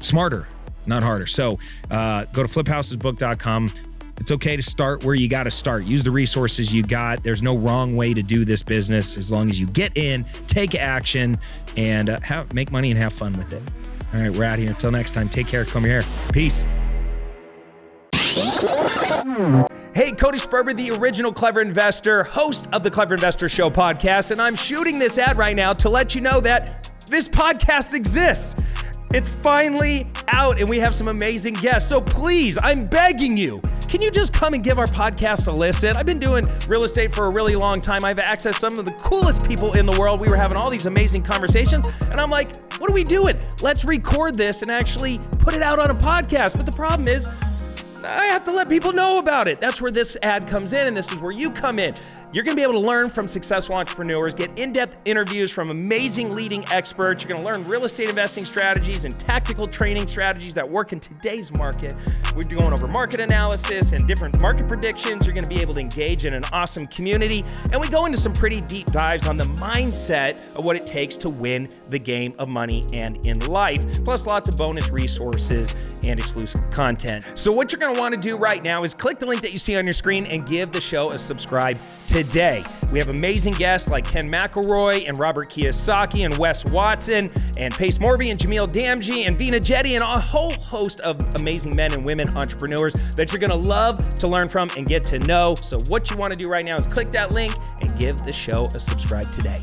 smarter, not harder. So uh, go to fliphousesbook.com. It's okay to start where you got to start. Use the resources you got. There's no wrong way to do this business as long as you get in, take action, and uh, have make money and have fun with it. All right, we're out here. Until next time, take care. Come here. Peace. Hey, Cody Sperber, the original Clever Investor, host of the Clever Investor Show podcast, and I'm shooting this ad right now to let you know that this podcast exists. It's finally out, and we have some amazing guests. So please, I'm begging you, can you just come and give our podcast a listen? I've been doing real estate for a really long time. I've accessed some of the coolest people in the world. We were having all these amazing conversations, and I'm like, what are we doing? Let's record this and actually put it out on a podcast. But the problem is, I have to let people know about it. That's where this ad comes in, and this is where you come in. You're going to be able to learn from successful entrepreneurs, get in depth interviews from amazing leading experts. You're going to learn real estate investing strategies and tactical training strategies that work in today's market. We're going over market analysis and different market predictions. You're going to be able to engage in an awesome community. And we go into some pretty deep dives on the mindset of what it takes to win the game of money and in life, plus lots of bonus resources and exclusive content. So, what you're going to want to do right now is click the link that you see on your screen and give the show a subscribe today. We have amazing guests like Ken McElroy and Robert Kiyosaki and Wes Watson and Pace Morby and Jamil Damji and Veena Jetti and a whole host of amazing men and women entrepreneurs that you're going to love to learn from and get to know. So, what you want to do right now is click that link and give the show a subscribe today.